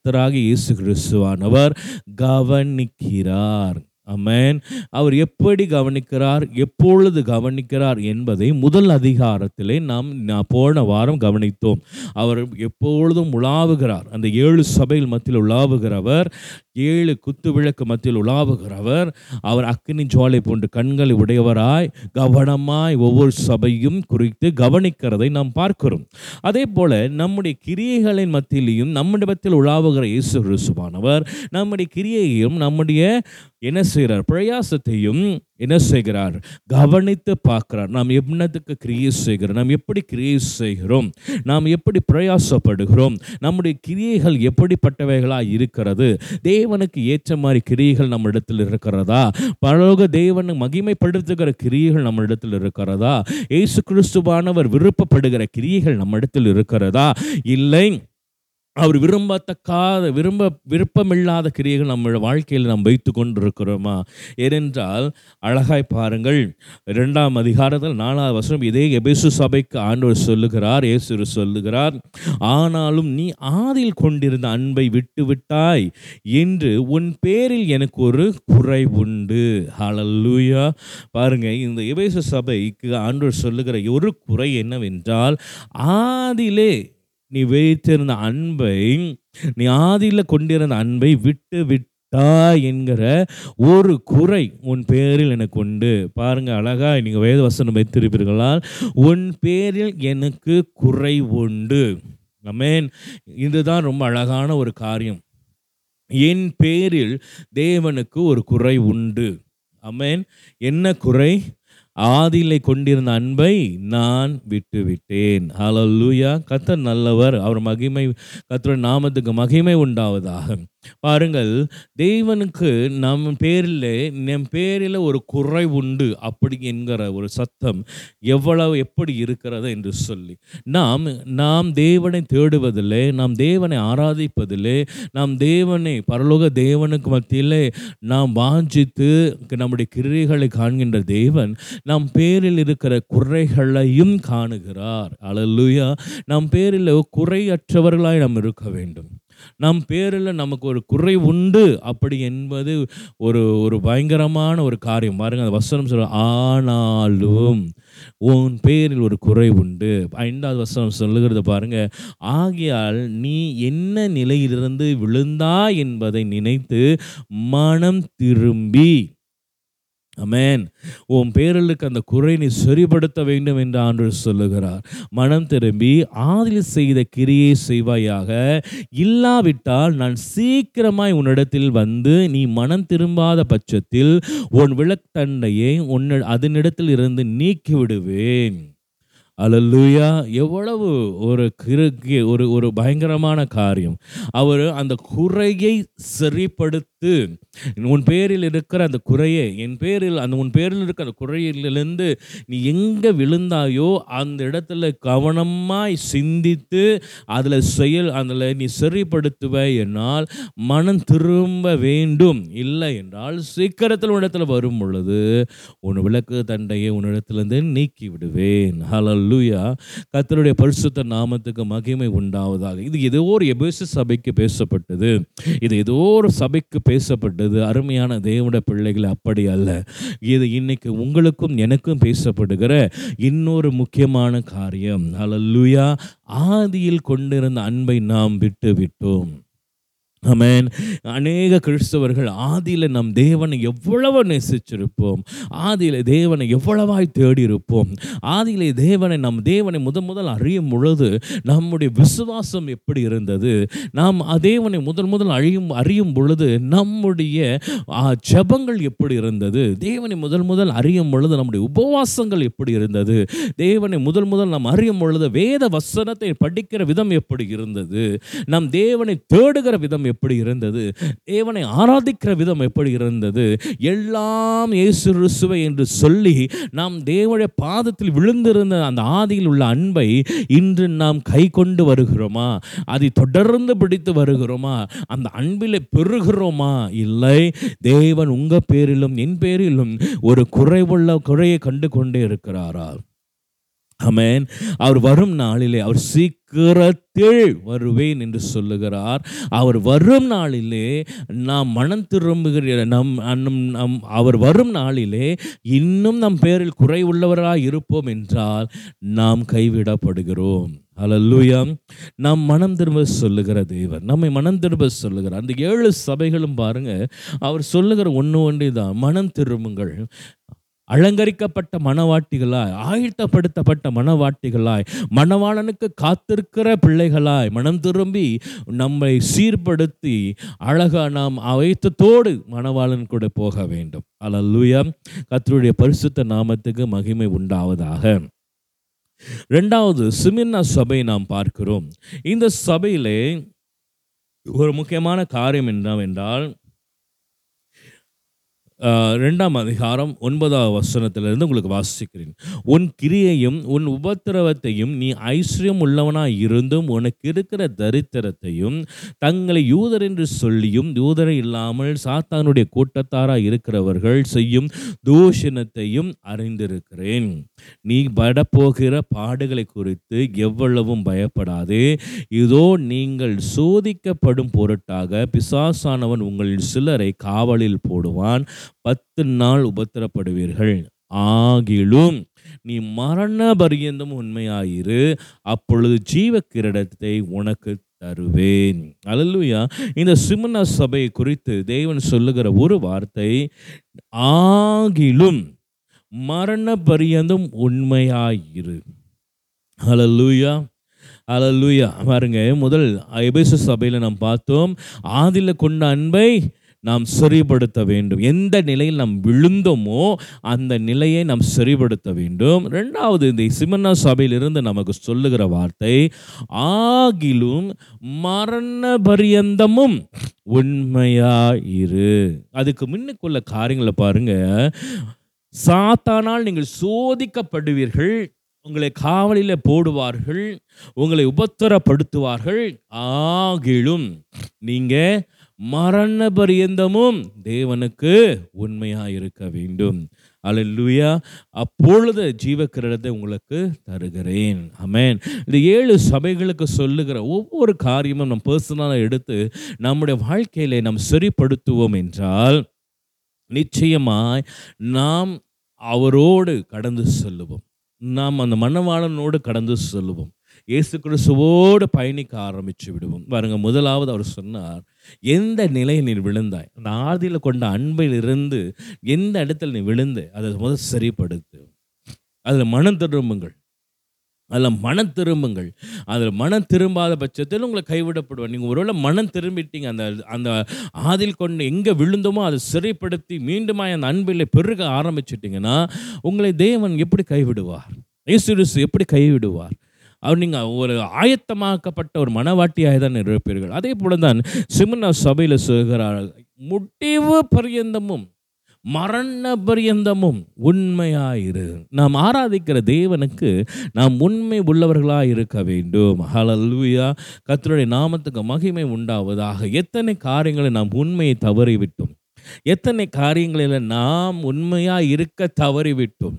கத்தராகி இயேசு கிறிஸ்துவானவர் கவனிக்கிறார். அமேன் அவர் எப்படி கவனிக்கிறார்? எப்பொழுது கவனிக்கிறார் என்பதை முதல் அதிகாரத்திலே நாம் நான் போன வாரம் கவனித்தோம். அவர் எப்பொழுதும் உலாவுகிறார். அந்த ஏழு சபையில் மத்தியில் உலாவுகிறவர் ஏழு குத்து விளக்கு மத்தியில் உலாவுகிறவர் அவர் அக்கினி ஜுவாலை போன்ற கண்களை உடையவராய் கவனமாய் ஒவ்வொரு சபையும் குறித்து கவனிக்கிறதை நாம் பார்க்கிறோம். அதே போல நம்முடைய கிரியைகளின் மத்தியிலையும் நம்மிடத்தில் உலாவுகிற இயேசு கிறிஸ்துவானவர் நம்முடைய கிரியையையும் நம்முடைய என்ன செய்கிறார்? பிரயாசத்தையும் என்ன செய்கிறார்? கவனித்து பார்க்கிறார். நாம் என்னத்துக்கு கிரியை செய்கிறோம். நாம் எப்படி கிரியை செய்கிறோம்? நாம் எப்படி பிரயாசப்படுகிறோம்? நம்முடைய கிரியைகள் எப்படிப்பட்டவைகளாக இருக்கிறது? தேவனுக்கு ஏற்ற மாதிரி கிரியைகள் நம்ம இடத்தில் இருக்கிறதா? பரலோக தேவனை மகிமைப்படுத்துகிற கிரியைகள் நம்ம இடத்தில் இருக்கிறதா? இயேசு கிறிஸ்துவானவர் விருப்பப்படுகிற கிரியைகள் நம்ம இடத்தில் இருக்கிறதா? இல்லை. அவர் விரும்பத்தக்காத விரும்ப விருப்பமில்லாத கிரியைகள் நம்ம வாழ்க்கையில் நாம் வைத்து கொண்டிருக்கிறோமா? ஏனென்றால் அழகாய் பாருங்கள் இரண்டாம் அதிகாரத்தில் நாலாவது வசனம் இதே எபேசு சபைக்கு ஆண்டவர் சொல்லுகிறார் இயேசு சொல்லுகிறார் ஆனாலும் நீ ஆதில் கொண்டிருந்த அன்பை விட்டு விட்டாய் என்று உன் பேரில் எனக்கு ஒரு குறை உண்டு. ஹalleluya பாருங்க இந்த எபேசு சபைக்கு ஆண்டவர் சொல்லுகிற ஒரு குறை என்னவென்றால் ஆதிலே நீ வைத்திருந்த அன்பை நீ ஆதியில் கொண்டிருந்த அன்பை விட்டு விட்டா என்கிற ஒரு குறை உன் பேரில் எனக்கு உண்டு. பாருங்கள் அழகா நீங்கள் வேத வசனம் வைத்திருப்பீர்களால் உன் பேரில் எனக்கு குறை உண்டு. அமேன் இதுதான் ரொம்ப அழகான ஒரு காரியம். என் பேரில் தேவனுக்கு ஒரு குறை உண்டு. அமேன் என்ன குறை? ஆதியிலே கொண்டிருந்த அன்பை நான் விட்டு விட்டேன் லூயா கத்தர் நல்லவர். அவர் மகிமை கத்தர் நாமத்துக்கு மகிமை உண்டாவதாக. பாருங்கள் தேவனுக்கு நம் பேரில் நம் பேரில் ஒரு குறை உண்டு அப்படி என்கிற ஒரு சத்தம் எவ்வளவு எப்படி இருக்கிறது என்று சொல்லி. நாம் நாம் தேவனை தேடுவதில்லை நாம் தேவனை ஆராதிப்பதில்லை நாம் தேவனை பரலோக தேவனுக்கு மத்தியிலே நாம் வாஞ்சித்து நம்முடைய கிரியைகளை காண்கின்ற தேவன் நம் பேரில் இருக்கிற குறைகளையும் காணுகிறார். அல்லேலூயா நம் பேரில் குறையற்றவர்களாய் நாம் இருக்க வேண்டும். நம் பேரில் நமக்கு ஒரு குறை உண்டு. அப்படி என்பது ஒரு ஒரு பயங்கரமான ஒரு காரியம். பாருங்கள் அந்த வசனம் சொல்ல ஆனாலும் உன் பேரில் ஒரு குறை உண்டு. ஐந்தாவது வசனம் சொல்லுகிறது பாருங்க ஆகையால் நீ என்ன நிலையிலிருந்து விழுந்தா என்பதை நினைத்து மனம் திரும்பி அமேன் உன் பேரலுக்கு அந்த குறை நீ சரிப்படுத்த வேண்டும் என்று ஆண்டு சொல்லுகிறார். மனம் திரும்பி ஆதில் செய்த கிரியை செய்வாயாக. இல்லாவிட்டால் நான் சீக்கிரமாய் உன்னிடத்தில் வந்து நீ மனம் திரும்பாத பட்சத்தில் உன் விளக்கண்டையை உன் அதனிடத்தில் இருந்து நீக்கி விடுவேன் அலல்லுயா எவ்வளவு ஒரு கிறுக்கு ஒரு ஒரு பயங்கரமான காரியம். அவர் அந்த குறையை சரிப்படுத்து. உன் பேரில் இருக்கிற அந்த குறையை என் பேரில் அந்த உன் பேரில் இருக்கிற அந்த குறையிலிருந்து நீ எங்கே விழுந்தாயோ அந்த இடத்துல கவனமாய் சிந்தித்து அதில் செயல் அதில் நீ சரிப்படுத்துவ என்னால் மனம் திரும்ப வேண்டும். இல்லை என்றால் சீக்கிரத்தில் உன்னிடத்தில் வரும் பொழுது உன் விளக்கு தண்டையை உன்னிடத்திலிருந்து நீக்கி விடுவேன் ஹலல் ஹalleluya. கத்தருடைய பரிசுத்த நாமத்துக்கு மகிமை உண்டாவதாக. இது ஏதோ ஒரு எபேசு சபைக்கு பேசப்பட்டது. இது ஏதோ ஒரு சபைக்கு பேசப்பட்டது. அருமையான தேவனுடைய பிள்ளைகள் அப்படி அல்ல. இது இன்னைக்கு உங்களுக்கும் எனக்கும் பேசப்படுகிற இன்னொரு முக்கியமான காரியம். ஹalleluya. ஆதியில் கொண்டிருந்த அன்பை நாம் விட்டு விட்டோம் அமேன் அநேக கிறிஸ்தவர்கள் ஆதியில் நம் தேவனை எவ்வளவு நேசிச்சிருப்போம். ஆதியில் தேவனை எவ்வளவாய் தேடி இருப்போம் ஆதியிலே தேவனை நம் தேவனை முதன் முதல் அறியும் பொழுது நம்முடைய விசுவாசம் எப்படி இருந்தது? நாம் தேவனை முதல் முதல் அழியும் அறியும் பொழுது நம்முடைய ஜபங்கள் எப்படி இருந்தது? தேவனை முதல் முதல் அறியும் பொழுது நம்முடைய உபவாசங்கள் எப்படி இருந்தது? தேவனை முதல் முதல் நாம் அறியும் பொழுது வேத வசனத்தை படிக்கிற விதம் எப்படி இருந்தது? நம் தேவனை தேடுகிற விதம் எப்படி இருந்தது? தேவனை ஆராதிக்கிற விதம் எப்படி இருந்தது? எல்லாம் இயேசு ருசுவை என்று சொல்லி நாம் தேவனுடைய பாதத்தில் விழுந்திருந்த அந்த ஆதியில் உள்ள அன்பை இன்று நாம் கை கொண்டு வருகிறோமா? அதை தொடர்ந்து பிடித்து வருகிறோமா? அந்த அன்பிலே பெறுகிறோமா? இல்லை. தேவன் உங்கள் பேரிலும் என் பேரிலும் ஒரு குறைவுள்ள குறையை கண்டு கொண்டே இருக்கிறாரா? அமேன் அவர் வரும் நாளிலே அவர் சீக்கிரத்தில் வருவேன் என்று சொல்லுகிறார். அவர் வரும் நாளிலே நாம் மனம் திரும்புகிற நம் நம் நம் அவர் வரும் நாளிலே இன்னும் நம் பேரில் குறைவுள்ளவராக இருப்போம் என்றால் நாம் கைவிடப்படுகிறோம். அல்லேலூயா நாம் மனம் திரும்ப சொல்லுகிற தேவன். நம்மை மனம் திரும்ப சொல்லுகிறார். அந்த ஏழு சபைகளும் பாருங்க அவர் சொல்லுகிற ஒன்று ஒன்றே தான் மனம் திரும்புங்கள். அலங்கரிக்கப்பட்ட மனவாட்டிகளாய் ஆயத்தப்படுத்தப்பட்ட மனவாட்டிகளாய் மணவாளனுக்கு காத்திருக்கிற பிள்ளைகளாய் மனம் திரும்பி நம்மை சீர்படுத்தி அழகா நாம் அவைத்தத்தோடு மணவாளன் கூட போக வேண்டும். அல்லேலூயா கத்தருடைய பரிசுத்த நாமத்துக்கு மகிமை உண்டாவதாக. ரெண்டாவது சிமின்னா சபை நாம் பார்க்கிறோம். இந்த சபையிலே ஒரு முக்கியமான காரியம் என்னவென்றால் ரெண்டாம் அதிகாரம் ஒன்பதாவது வசனத்திலிருந்து உங்களுக்கு வாசிக்கிறேன். உன் கிரியையும் உன் உபத்திரவத்தையும் நீ ஐஸ்வர்யம் உள்ளவனாய் இருந்தும் உனக்கு இருக்கிற தரித்திரத்தையும் தங்களை யூதர் என்று சொல்லியும் யூதரை இல்லாமல் சாத்தானுடைய கூட்டத்தாராக இருக்கிறவர்கள் செய்யும் தூஷணத்தையும் அறிந்திருக்கிறேன். நீ படப்போகிற பாடுகளை குறித்து எவ்வளவும் பயப்படாதே. இதோ நீங்கள் சோதிக்கப்படும் பொருட்டாக பிசாசானவன் உங்களில் சிலரை காவலில் போடுவான். பத்து நாள் உபத்திரப்படுவீர்கள். ஆகிலும் நீ மரண பரியந்தம் உண்மையாயிரு. அப்பொழுது ஜீவ கிரீடத்தை உனக்கு தருவேன். அல்லேலூயா. இந்த சிமன சபை குறித்து தேவன் சொல்லுகிற ஒரு வார்த்தை ஆகிலும் மரண பரியந்தம் உண்மையாயிரு. ஹalleluya ஹalleluya பாருங்க முதல் எபேச சபையில் நாம் பார்த்தோம் ஆதியில் கொண்ட அன்பை நாம் சரிப்படுத்த வேண்டும். எந்த நிலையில் நாம் விழுந்தோமோ அந்த நிலையை நாம் சரிப்படுத்த வேண்டும். ரெண்டாவது இந்த சிமன்னா சபையிலிருந்து நமக்கு சொல்லுகிற வார்த்தை ஆகிலும் மரண பரியந்தமும் உண்மையாயிரு. அதுக்கு முன்னுக்குள்ள காரியங்களை பாருங்க. சாத்தானால் நீங்கள் சோதிக்கப்படுவீர்கள் உங்களை காவலில் போடுவார்கள் உங்களை உபத்திரப்படுத்துவார்கள். ஆகிலும் நீங்கள் மரண பரியந்தமும் தேவனுக்கு உண்மையாக இருக்க வேண்டும். அல்லேலூயா அப்பொழுது ஜீவக்கிரடத்தை உங்களுக்கு தருகிறேன். அமேன் இந்த ஏழு சபைகளுக்கு சொல்லுகிற ஒவ்வொரு காரியமும் நம் பர்சனலாக எடுத்து நம்முடைய வாழ்க்கையில நாம் சரிப்படுத்துவோம் என்றால் நிச்சயமாய் நாம் அவரோடு கடந்து செல்லுவோம். நாம் அந்த மணவாளனோடு கடந்து செல்லுவோம். இயேசு கிறிஸ்துவோடு பயணிக்க ஆரம்பித்து விடுவோம். பாருங்க முதலாவது அவர் சொன்னார் எந்த நிலையில் நீ விழுந்தாய்? அந்த ஆதியில் கொண்ட அன்பில் இருந்து எந்த இடத்துல நீ விழுந்து அதை முதல் சரிப்படுத்து. அதில் மனம் திரும்புங்கள். அதில் மனம் திரும்புங்கள். அதில் மனம் திரும்பாத பட்சத்தில் உங்களை கைவிடப்படுவார். நீங்கள் ஒருவேளை மனம் திரும்பிட்டீங்க அந்த அந்த ஆதில் கொண்டு எங்கே விழுந்தோமோ அதை சிறைப்படுத்தி மீண்டுமாய் அந்த அன்பில் பெருக ஆரம்பிச்சிட்டிங்கன்னா உங்களை தேவன் எப்படி கைவிடுவார்? இயேசு எப்படி கைவிடுவார்? அவர் நீங்கள் ஒரு ஆயத்தமாக்கப்பட்ட ஒரு மனவாட்டியாக தான் இருப்பீர்கள். அதே போல தான் சிமனா சபையில் சொல்கிறார் முடிவு பரியந்தமும் மரண பரியந்தமும் உண்மையாயிரு. நாம் ஆராதிக்கிற தேவனுக்கு நாம் உண்மை உள்ளவர்களாக இருக்க வேண்டும். ஹலல்வியா கத்தருடைய நாமத்துக்கு மகிமை உண்டாவதாக. எத்தனை காரியங்களை நாம் உண்மையை தவறிவிட்டோம். எத்தனை காரியங்களில் நாம் உண்மையாக இருக்க தவறிவிட்டோம்.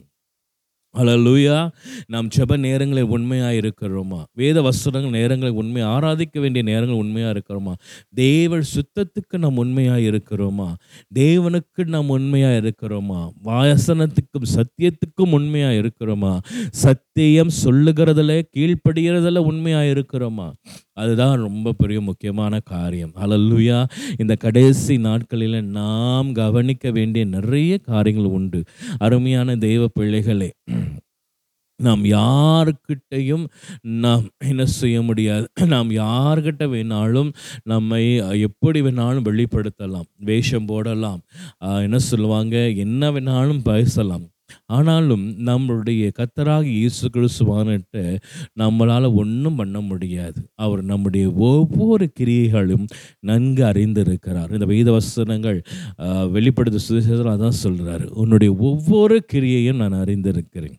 ஹalleluya நாம் ஜெப நேரங்களில் உண்மையாக இருக்கிறோமா? வேத வசனங்கள் நேரங்களில் உண்மை ஆராதிக்க வேண்டிய நேரங்கள் உண்மையாக இருக்கிறோமா? தேவ சுத்தத்துக்கு நாம் உண்மையாக இருக்கிறோமா? தேவனுக்கு நாம் உண்மையாக இருக்கிறோமா? வாசனத்துக்கும் சத்தியத்துக்கும் உண்மையாக இருக்கிறோமா? சத் சத்தியம் சொல்லுகிறதுல கீழ்ப்படுகிறதுல உண்மையாக இருக்கிறோமா அதுதான் ரொம்ப பெரிய முக்கியமான காரியம். அலல்லுயா இந்த கடைசி நாட்களில் நாம் கவனிக்க வேண்டிய நிறைய காரியங்கள் உண்டு. அருமையான தெய்வ பிள்ளைகளே நாம் யாருக்கிட்டையும் நாம் என்ன செய்ய முடியாது. நாம் யார்கிட்ட வேணாலும் நம்மை எப்படி வேணாலும் வெளிப்படுத்தலாம். வேஷம் போடலாம். என்ன சொல்லுவாங்க? என்ன வேணாலும் பேசலாம். ஆனாலும் நம்மளுடைய கத்தராக இயேசு கிறிஸ்துவானிட்ட நம்மளால் ஒன்றும் பண்ண முடியாது. அவர் நம்முடைய ஒவ்வொரு கிரியைகளும் நன்கு அறிந்திருக்கிறார். இந்த வேத வசனங்கள் வெளிப்படுத்த சுவிசேஷத்தில் அதான் சொல்கிறாரு உன்னுடைய ஒவ்வொரு கிரியையும் நான் அறிந்திருக்கிறேன்.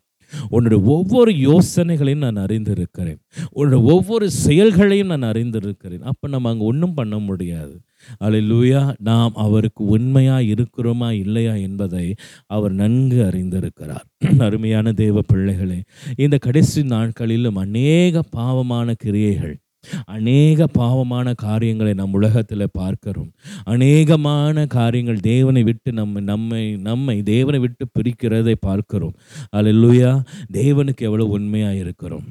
உன்னுடைய ஒவ்வொரு யோசனைகளையும் நான் அறிந்திருக்கிறேன். உன்னுடைய ஒவ்வொரு செயல்களையும் நான் அறிந்திருக்கிறேன். அப்போ நம்ம அங்கே ஒன்றும் பண்ண முடியாது. அலையூயா நாம் அவருக்கு உண்மையாக இருக்கிறோமா இல்லையா என்பதை அவர் நன்கு அறிந்திருக்கிறார். அருமையான தேவ பிள்ளைகளே இந்த கடைசி நாட்களிலும் அநேக பாவமான கிரியைகள் அநேக பாவமான காரியங்களை நம் உலகத்தில் பார்க்கிறோம். அநேகமான காரியங்கள் தேவனை விட்டு நம்ம நம்மை நம்மை தேவனை விட்டு பிரிக்கிறதை பார்க்கிறோம். அல்லேலூயா தேவனுக்கு எவ்வளோ உண்மையாக இருக்கிறோம்.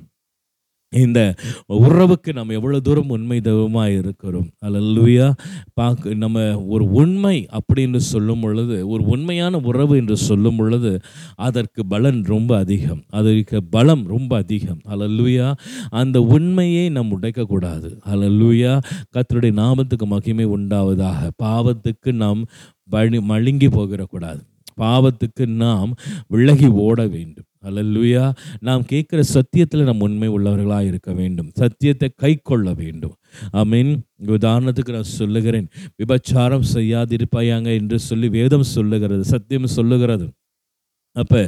இந்த உறவுக்கு நம்ம எவ்வளோ தூரம் உண்மை தெய்வமாக இருக்கிறோம். அல்லேலூயா பார்க்க நம்ம ஒரு உண்மை அப்படின்னு சொல்லும் பொழுது ஒரு உண்மையான உறவு என்று சொல்லும் பொழுது அதற்கு பலன் ரொம்ப அதிகம். அதற்கு பலம் ரொம்ப அதிகம். அல்லேலூயா அந்த உண்மையை நாம் உடைக்கக்கூடாது. அல்லேலூயா கத்தருடைய நாமத்துக்கு மகிமை உண்டாவதாக. பாவத்துக்கு நாம் வழி மழுங்கி போகிடக்கூடாது பாவத்துக்கு நாம் விலகி ஓட வேண்டும். அல்லேலூயா நாம் கேட்குற சத்தியத்தில் நம் உண்மை உள்ளவர்களாக இருக்க வேண்டும். சத்தியத்தை கை கொள்ள வேண்டும் மீன் உதாரணத்துக்கு நான் சொல்லுகிறேன். விபச்சாரம் செய்யாதிருப்பாயாங்க என்று சொல்லி வேதம் சொல்லுகிறது சத்தியம் சொல்லுகிறது. அப்போ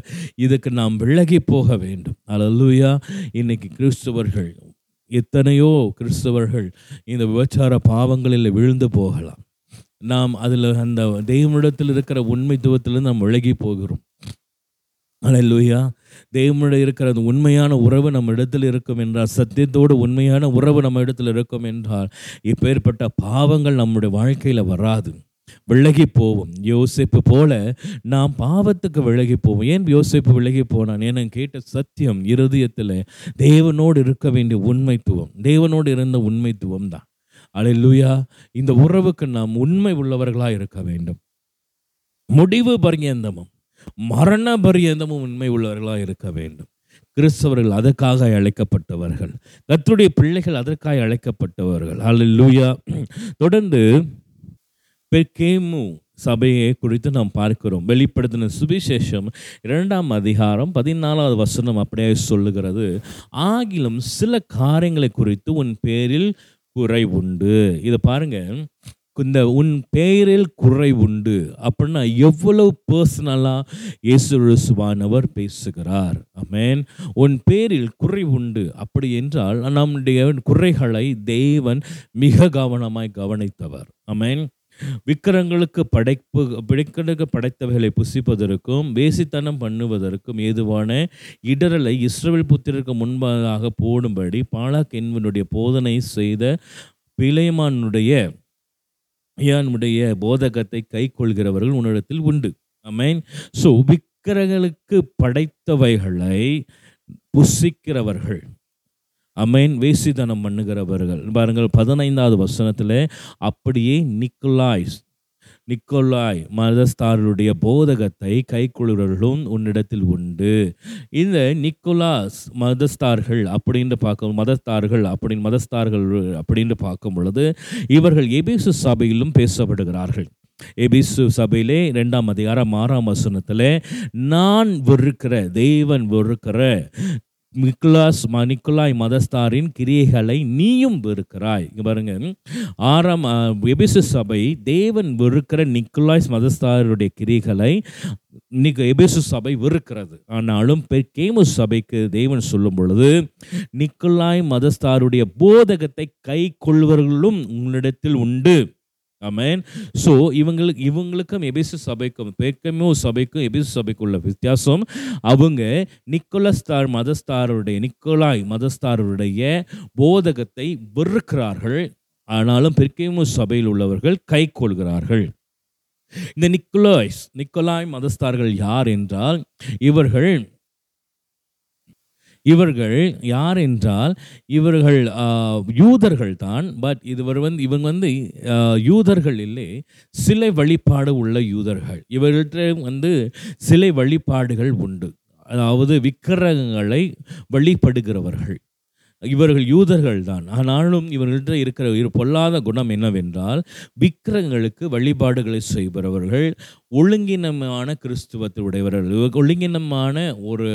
இதுக்கு நாம் விலகி போக வேண்டும். அல்லேலூயா இன்னைக்கு கிறிஸ்துவர்கள் எத்தனையோ கிறிஸ்தவர்கள் இந்த விபச்சார பாவங்களில் விழுந்து போகலாம். நாம் அதில் அந்த தெய்வனிடத்தில் இருக்கிற உண்மைத்துவத்திலிருந்து நாம் விலகி போகிறோம். அல்லேலூயா தேவனுடைய இருக்கிற அந்த உண்மையான உறவு நம்ம இடத்தில் இருக்கும் என்றால் சத்தியத்தோடு உண்மையான உறவு நம்ம இடத்தில் இருக்கும் என்றால் இப்பேற்பட்ட பாவங்கள் நம்முடைய வாழ்க்கையில் வராது. விலகி போவோம். யோசிப்பு போல நாம் பாவத்துக்கு விலகி போவோம். ஏன் யோசிப்பு விலகி போனான்? ஏன்னா கேட்ட சத்தியம் இருதயத்தில் தேவனோடு இருக்க வேண்டிய உண்மைத்துவம் தேவனோடு இருந்த உண்மைத்துவம் தான். அல்லேலூயா இந்த உறவுக்கு நாம் உண்மை உள்ளவர்களாக இருக்க வேண்டும். முடிவு பரியந்தமும். மரண பரியந்தமும் உண்மை உள்ளவர்களாக இருக்க வேண்டும். கிறிஸ்தவர்கள் அதற்காக அழைக்கப்பட்டவர்கள். கர்த்தருடைய பிள்ளைகள் அதற்காக அழைக்கப்பட்டவர்கள். அல்லேலூயா தொடர்ந்து பெர்கேமு சபையை குறித்து நாம் பார்க்கிறோம். வெளிப்படுத்தின சுவிசேஷம் இரண்டாம் அதிகாரம் பதினாலாவது வசனம் அப்படியே சொல்லுகிறது. ஆகிலும் சில காரியங்களை குறித்து உன் பேரில் குறை உண்டு. இதை பாருங்க. இந்த உன் பெயரில் குறை உண்டு அப்படின்னா எவ்வளவு பர்சனலாக இயேசுவானவர் பேசுகிறார். அமேன் உன் பேரில் குறை உண்டு அப்படி என்றால் நம்முடைய குறைகளை தேவன் மிக கவனமாய் கவனித்தவர். அமேன் விக்கிரங்களுக்கு படைப்பு விக்கிரங்களுக்கு படைத்தவைகளை புசிப்பதற்கும் வேசித்தனம் பண்ணுவதற்கும் ஏதுவான இடரலை இஸ்ரவேல் புத்திரருக்கு முன்பாக போடும்படி பாலாக் என்பனுடைய போதனை செய்த பிழைமானுடைய ஐயானுடைய போதகத்தை கை கொள்கிறவர்கள் உன்னிடத்தில் உண்டு. அமேன் ஸோ விக்கிரகளுக்கு படைத்தவைகளை புசிக்கிறவர்கள். அமேன் வேசிதனம் பண்ணுகிறவர்கள். பாருங்கள் பதினைந்தாவது வசனத்தில் அப்படியே நிக்கலாய்ஸ் நிக்கோலாய் மதஸ்தாருடைய போதகத்தை கைக்கொள்கிறவர்களும் உன்னிடத்தில் உண்டு. இந்த நிக்கோலாஸ் மதஸ்தார்கள் அப்படின்னு பார்க்கும் மதஸ்தார்கள் அப்படின்னு மதஸ்தார்கள் அப்படின்னு பார்க்கும் பொழுது இவர்கள் எபிசு சபையிலும் பேசப்படுகிறார்கள். எபிசு சபையிலே ரெண்டாம் அதிகாரம் ஆறாம் வசனத்தில் நான் வெறுக்கிற தெய்வன் வெறுக்கிற மிக்லாஸ் ம- மதஸ்தாரின் கிரியைகளை நீயும் வெறுக்கிறாய். இங்கே பாருங்க. ஆறாம் எபிசு சபை தேவன் வெறுக்கிற நிக்கோலாய்ஸ் மதஸ்தாருடைய கிரியைகளை இன்னைக்கு எபேசு சபை வெறுக்கிறது. ஆனாலும் கேமு சபைக்கு தேவன் சொல்லும் பொழுது நிக்கோலாய் மதஸ்தாருடைய போதகத்தை கை கொள்வர்களும் உன்னிடத்தில் உண்டு. அமேன் ஸோ இவங்களுக்கு இவங்களுக்கும் எபேசு சபைக்கும் பேக்கமோ சபைக்கும் எபேசு சபைக்கும் உள்ள வித்தியாசம். அவங்க நிக்கோலஸ்தார் மதஸ்தாருடைய நிக்கோலாய் மதஸ்தாருடைய போதகத்தை வெறுக்கிறார்கள். ஆனாலும் பெருக்கேமோ சபையில் உள்ளவர்கள் கை கொள்கிறார்கள். இந்த நிக்கோலாய்ஸ் நிக்கோலாய் மதஸ்தார்கள் யார் என்றால் இவர்கள் இவர்கள் யார் என்றால் இவர்கள் யூதர்கள் தான் பட் இதுவர் வந்து இவங்க வந்து யூதர்கள் இல்லை சிலை வழிபாடு உள்ள யூதர்கள். இவர்கள்ட்ட வந்து சிலை வழிபாடுகள் உண்டு. அதாவது விக்கிரகங்களை வழிபடுகிறவர்கள். இவர்கள் யூதர்கள் தான் ஆனாலும் இவர்கள்ட்ட இருக்கிற இரு பொல்லாத குணம் என்னவென்றால் விக்கிரகங்களுக்கு வழிபாடுகளை செய்பவர்கள் ஒழுங்கினமான கிறிஸ்துவத்தை உடையவர்கள் ஒழுங்கினமான ஒரு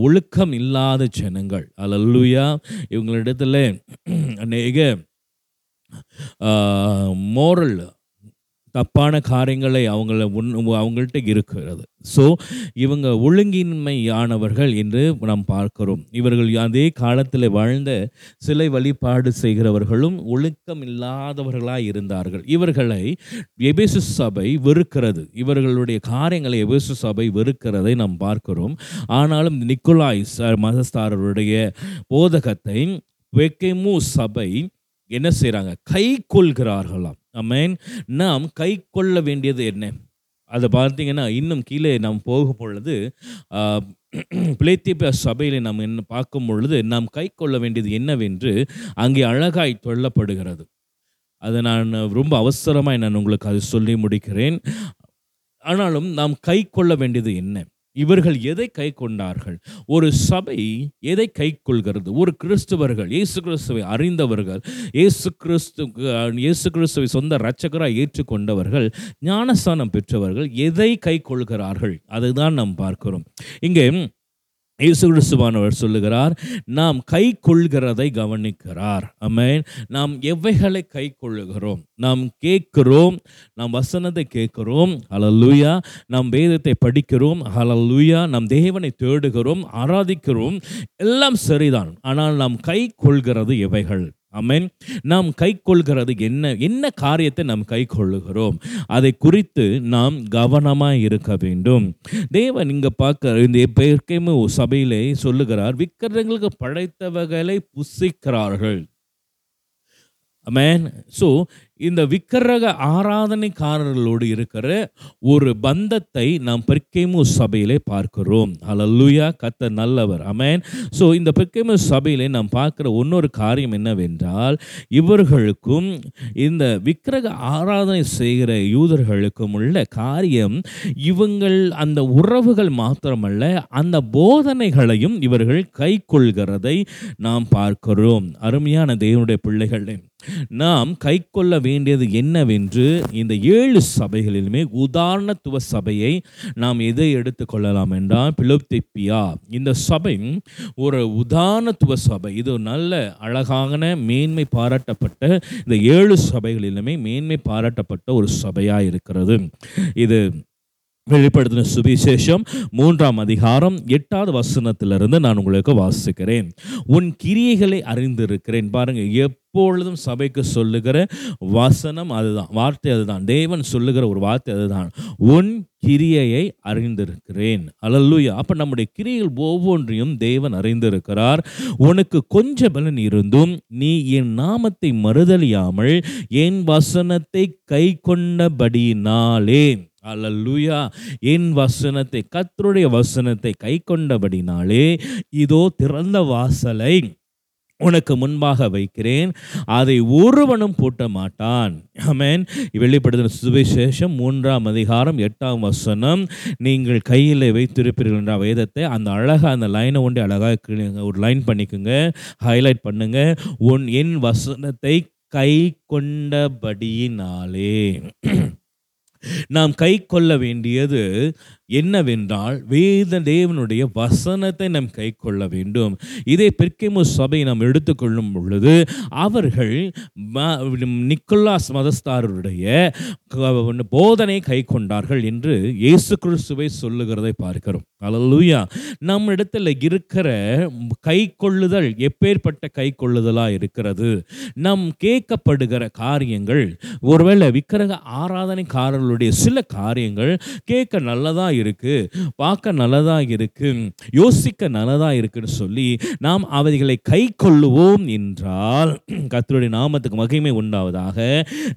ஒழுக்கம் இல்லாத ஜனங்கள். அலல்லுயா. இவங்களிடத்துல அநேக மோரல் தப்பான காரியங்களை அவங்கள உன் அவங்கள்ட்ட இருக்கிறது. ஸோ இவங்க ஒழுங்கின்மையானவர்கள் என்று நாம் பார்க்கிறோம். இவர்கள் அதே காலத்தில் வாழ்ந்த சிலை வழிபாடு செய்கிறவர்களும் ஒழுக்கம் இல்லாதவர்களாக இருந்தார்கள். இவர்களை எபேசு சபை வெறுக்கிறது. இவர்களுடைய காரியங்களை எபேசு சபை வெறுக்கிறதை நாம் பார்க்கிறோம். ஆனாலும் நிக்கோலாய் மதஸ்தாரருடைய போதகத்தை வெக்கேமு சபை என்ன செய்கிறாங்க கை கொள்கிறார்களாம். அமேன் நாம் கை கொள்ள வேண்டியது என்ன? அதை பார்த்தீங்கன்னா இன்னும் கீழே நாம் போகும் பொழுது பிளேத்திய சபையில் நாம் என்ன பார்க்கும் பொழுது நாம் கை கொள்ள வேண்டியது என்னவென்று அங்கே அழகாய் சொல்லப்படுகிறது. அதை நான் ரொம்ப அவசரமாக நான் உங்களுக்கு அதை சொல்லி முடிக்கிறேன். ஆனாலும் நாம் கை கொள்ள வேண்டியது என்ன? இவர்கள் எதை கை கொண்டார்கள் ஒரு சபை எதை கை கொள்கிறது ஒரு கிறிஸ்துவர்கள் இயேசு கிறிஸ்துவை அறிந்தவர்கள் இயேசு கிறிஸ்து இயேசு கிறிஸ்துவை சொந்த இரட்சகராக ஏற்றுக்கொண்டவர்கள் ஞானஸ்தானம் பெற்றவர்கள் எதை கை கொள்கிறார்கள் அதுதான் நாம் பார்க்கிறோம். இங்கே இயேசு கிறிஸ்துவானவர் சொல்லுகிறார் நாம் கை கொள்கிறதை கவனிக்கிறார். அமேன் நாம் எவைகளை கை கொள்ளுகிறோம்? நாம் கேட்கிறோம் நாம் வசனத்தை கேட்கிறோம் ஹalleluya. நாம் வேதத்தை படிக்கிறோம் ஹalleluya. நாம் தேவனை தேடுகிறோம் ஆராதிக்கிறோம் எல்லாம் சரிதான். ஆனால் நாம் கை கொள்கிறது எவைகள்? அமேன் நாம் கை கொள்கிறது என்ன என்ன காரியத்தை நாம் கை கொள்ளுகிறோம்? அதை குறித்து நாம் கவனமாக இருக்க வேண்டும். தேவன் இங்கே பார்க்க இந்த பெயர்க்கைமு சபையிலே சொல்லுகிறார் விக்கிரங்களுக்கு படைத்தவர்களை புசிக்கிறார்கள். அமேன் ஸோ இந்த விக்கிரக ஆராதனைக்காரர்களோடு இருக்கிற ஒரு பந்தத்தை நாம் பெர்கேமு சபையிலே பார்க்கிறோம். அலல்லுயா கத்த நல்லவர். அமேன் ஸோ இந்த பெர்கேமு சபையிலே நாம் பார்க்கிற இன்னொரு காரியம் என்னவென்றால் இவர்களுக்கும் இந்த விக்கிரக ஆராதனை செய்கிற யூதர்களுக்கும் உள்ள காரியம் இவங்கள் அந்த உறவுகள் மாத்திரமல்ல அந்த போதனைகளையும் இவர்கள் கை கொள்கிறதை நாம் பார்க்கிறோம். அருமையான தேவனுடைய பிள்ளைகளே நாம் கை கொள்ள வேண்டியது என்னவென்று இந்த ஏழு சபைகளிலுமே உதாரணத்துவ சபையை நாம் எதை எடுத்துக்கொள்ளலாம் என்றால் பிலோப்திப்பியா இந்த சபை ஒரு உதாரணத்துவ சபை. இது நல்ல அழகான மேன்மை பாராட்டப்பட்ட இந்த ஏழு சபைகளிலுமே மேன்மை பாராட்டப்பட்ட ஒரு சபையாக இருக்கிறது இது வெளிப்படுத்தின சுவிசேஷம் மூன்றாம் அதிகாரம் எட்டாவது வசனத்திலிருந்து நான் உங்களுக்கு வாசிக்கிறேன். உன் கிரியைகளை அறிந்திருக்கிறேன். பாருங்கள் எப்பொழுதும் சபைக்கு சொல்லுகிற வசனம் அதுதான். வார்த்தை அதுதான். தேவன் சொல்லுகிற ஒரு வார்த்தை அதுதான். உன் கிரியையை அறிந்திருக்கிறேன். அல்லூயா அப்போ நம்முடைய கிரியைகள் ஒவ்வொன்றையும் தேவன் அறிந்திருக்கிறார். உனக்கு கொஞ்ச பலன் இருந்தும் நீ என் நாமத்தை மறுதலியாமல் என் வசனத்தை கை கொண்டபடியினாலே அல்லூயா என் வசனத்தை கத்தருடைய வசனத்தை கை கொண்டபடினாலே இதோ திறந்த வாசலை உனக்கு முன்பாக வைக்கிறேன். அதை ஒருவனும் பூட்ட மாட்டான். ஆமேன் வெளிப்படுத்தின சுவிசேஷம் மூன்றாம் அதிகாரம் எட்டாம் வசனம். நீங்கள் கையில் வைத்திருப்பீர்கள் என்ற வேதத்தை அந்த அழகாக அந்த லைனை ஒன்றி அழகாக ஒரு லைன் பண்ணிக்கோங்க. ஹைலைட் பண்ணுங்க. உன் என் வசனத்தை கை கொண்டபடியினாலே. நாம் கை கொள்ள வேண்டியது என்னவென்றால் வேத தேவனுடைய வசனத்தை நாம் கை கொள்ள வேண்டும். இதே பெர்கேமு சபை நாம் எடுத்துக்கொள்ளும் பொழுது அவர்கள் நிக்கோலாஸ் மதஸ்தாரருடைய போதனை கை கொண்டார்கள் என்று இயேசு கிறிஸ்துவை சொல்லுகிறதை பார்க்கிறோம். அல்லேலூயா நம்ம இடத்துல இருக்கிற கை கொள்ளுதல் எப்பேற்பட்ட கை கொள்ளுதலாக இருக்கிறது. நம் கேட்கப்படுகிற காரியங்கள் ஒருவேளை விக்கிரக ஆராதனைக்காரர்களுடைய சில காரியங்கள் கேட்க நல்லதாக இருக்கு பார்க்க நல்லதா இருக்கு யோசிக்க நல்லதா இருக்குன்னு சொல்லி நாம் அவைகளை கை கொள்ளுவோம் என்றால் கத்தருடைய நாமத்துக்கு மகிமை உண்டாவதாக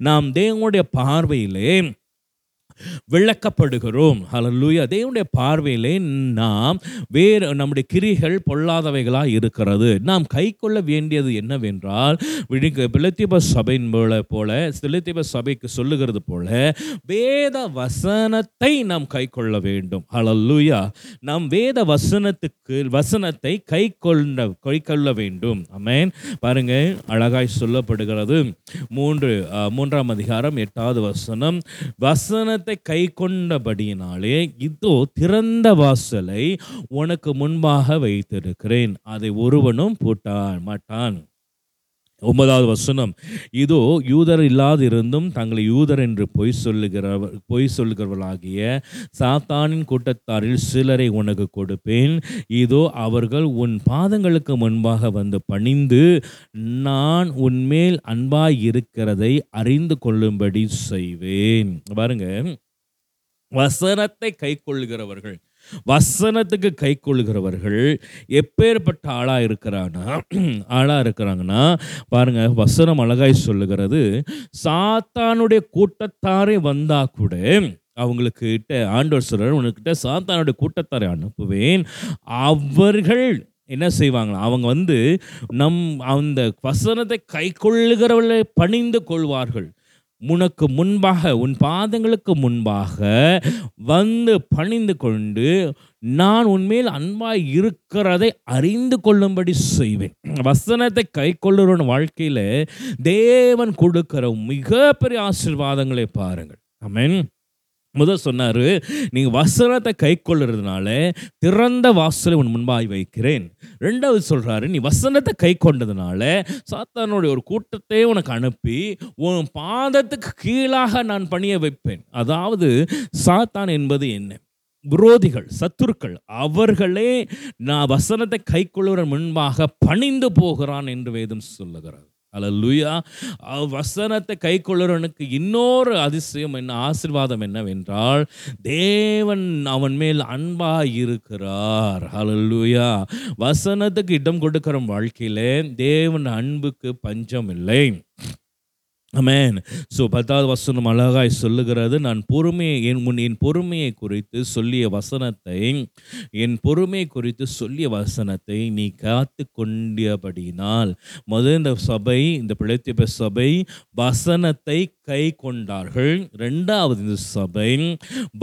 நாம் தேவனுடைய பார்வையிலே விளக்கப்படுகிறோம். ஹalleluya தேவனுடைய பார்வையிலே நாம் வேறு நம்முடைய கிரிகள் பொல்லாதவைகளாக இருக்கிறது. நாம் கை கொள்ள வேண்டியது என்னவென்றால் விழிக்க பிளத்திப சபையின் போல போல பிளத்திப சபைக்கு சொல்லுகிறது போல வேத வசனத்தை நாம் கை கொள்ள வேண்டும். ஹலல்லூயா நாம் வேத வசனத்துக்கு வசனத்தை கை கொண்ட கை கொள்ள வேண்டும். அமேன் பாருங்க அழகாய் சொல்லப்படுகிறது. மூன்று மூன்றாம் அதிகாரம் எட்டாவது வசனம். வசனத்தை கை கொண்டபடியினாலே இதோ திறந்த வாசலை உனக்கு முன்பாக வைத்திருக்கிறேன். அதை ஒருவனும் பூட்டான் மாட்டான். ஒன்பதாவது வசனம். இதோ யூதர் இல்லாதிருந்தும் தங்களை யூதர் என்று பொய் சொல்லுகிறவர் பொய் சொல்லுகிறவர்களாகிய சாத்தானின் கூட்டத்தாரில் சிலரை உனக்கு கொடுப்பேன். இதோ அவர்கள் உன் பாதங்களுக்கு முன்பாக வந்து பணிந்து நான் உன்மேல் அன்பாய் இருக்கிறதை அறிந்து கொள்ளும்படி செய்வேன். பாருங்க. வசனத்தை கை கொள்கிறவர்கள் வசனத்துக்கு கை கொள்கிறவர்கள் எப்பேற்பட்ட ஆளாக இருக்கிறான்னா ஆளாக இருக்கிறாங்கன்னா பாருங்க வசனம் அழகாய் சொல்லுகிறது. சாத்தானுடைய கூட்டத்தாரே வந்தால் கூட அவங்களுக்கு கிட்ட ஆண்டவர் சொல்கிறார் உனக்கிட்ட சாத்தானுடைய கூட்டத்தாரை அனுப்புவேன். அவர்கள் என்ன செய்வாங்களா? அவங்க வந்து நம் அந்த வசனத்தை கை கொள்ளுகிறவர்களை பணிந்து கொள்வார்கள். உனக்கு முன்பாக உன் பாதங்களுக்கு முன்பாக வந்து பணிந்து கொண்டு நான் உன்மேல் அன்பாய் இருக்கிறதை அறிந்து கொள்ளும்படி செய்வேன். வசனத்தை கை கொள்ளுறவன் வாழ்க்கையில் தேவன் கொடுக்கிற மிகப்பெரிய ஆசீர்வாதங்களை பாருங்கள். ஆமென் முதல் சொன்னார் நீங்கள் வசனத்தை கை கொள்ளுறதுனால திறந்த வாசலை உன் முன்பாய் வைக்கிறேன். ரெண்டாவது சொல்கிறாரு நீ வசனத்தை கை கொண்டதுனால சாத்தானுடைய ஒரு கூட்டத்தை உனக்கு அனுப்பி உன் பாதத்துக்கு கீழாக நான் பணிய வைப்பேன். அதாவது சாத்தான் என்பது என்ன? விரோதிகள் சத்துருக்கள் அவர்களே நான் வசனத்தை கை கொள்ளுற முன்பாக பணிந்து போகிறான் என்று வேதம் சொல்லுகிறார் அல்லேலூயா வசனத்தை கை கொள்ளுறவனுக்கு இன்னொரு அதிசயம் என்ன ஆசீர்வாதம் என்னவென்றால் தேவன் அவன் மேல் அன்பா இருக்கிறார். அலல்லுயா வசனத்துக்கு இடம் கொடுக்கிற வாழ்க்கையிலே தேவன் அன்புக்கு பஞ்சம் இல்லை. அமேன் ஸோ பத்தாவது வசனம் அழகாய் சொல்லுகிறது நான் பொறுமையை என் முன் என் பொறுமையை குறித்து சொல்லிய வசனத்தை என் பொறுமை குறித்து சொல்லிய வசனத்தை நீ காத்து கொண்டபடினால் முதல் இந்த சபை இந்த பிழைத்திப்ப சபை வசனத்தை கை கொண்டார்கள். ரெண்டாவது இந்த சபை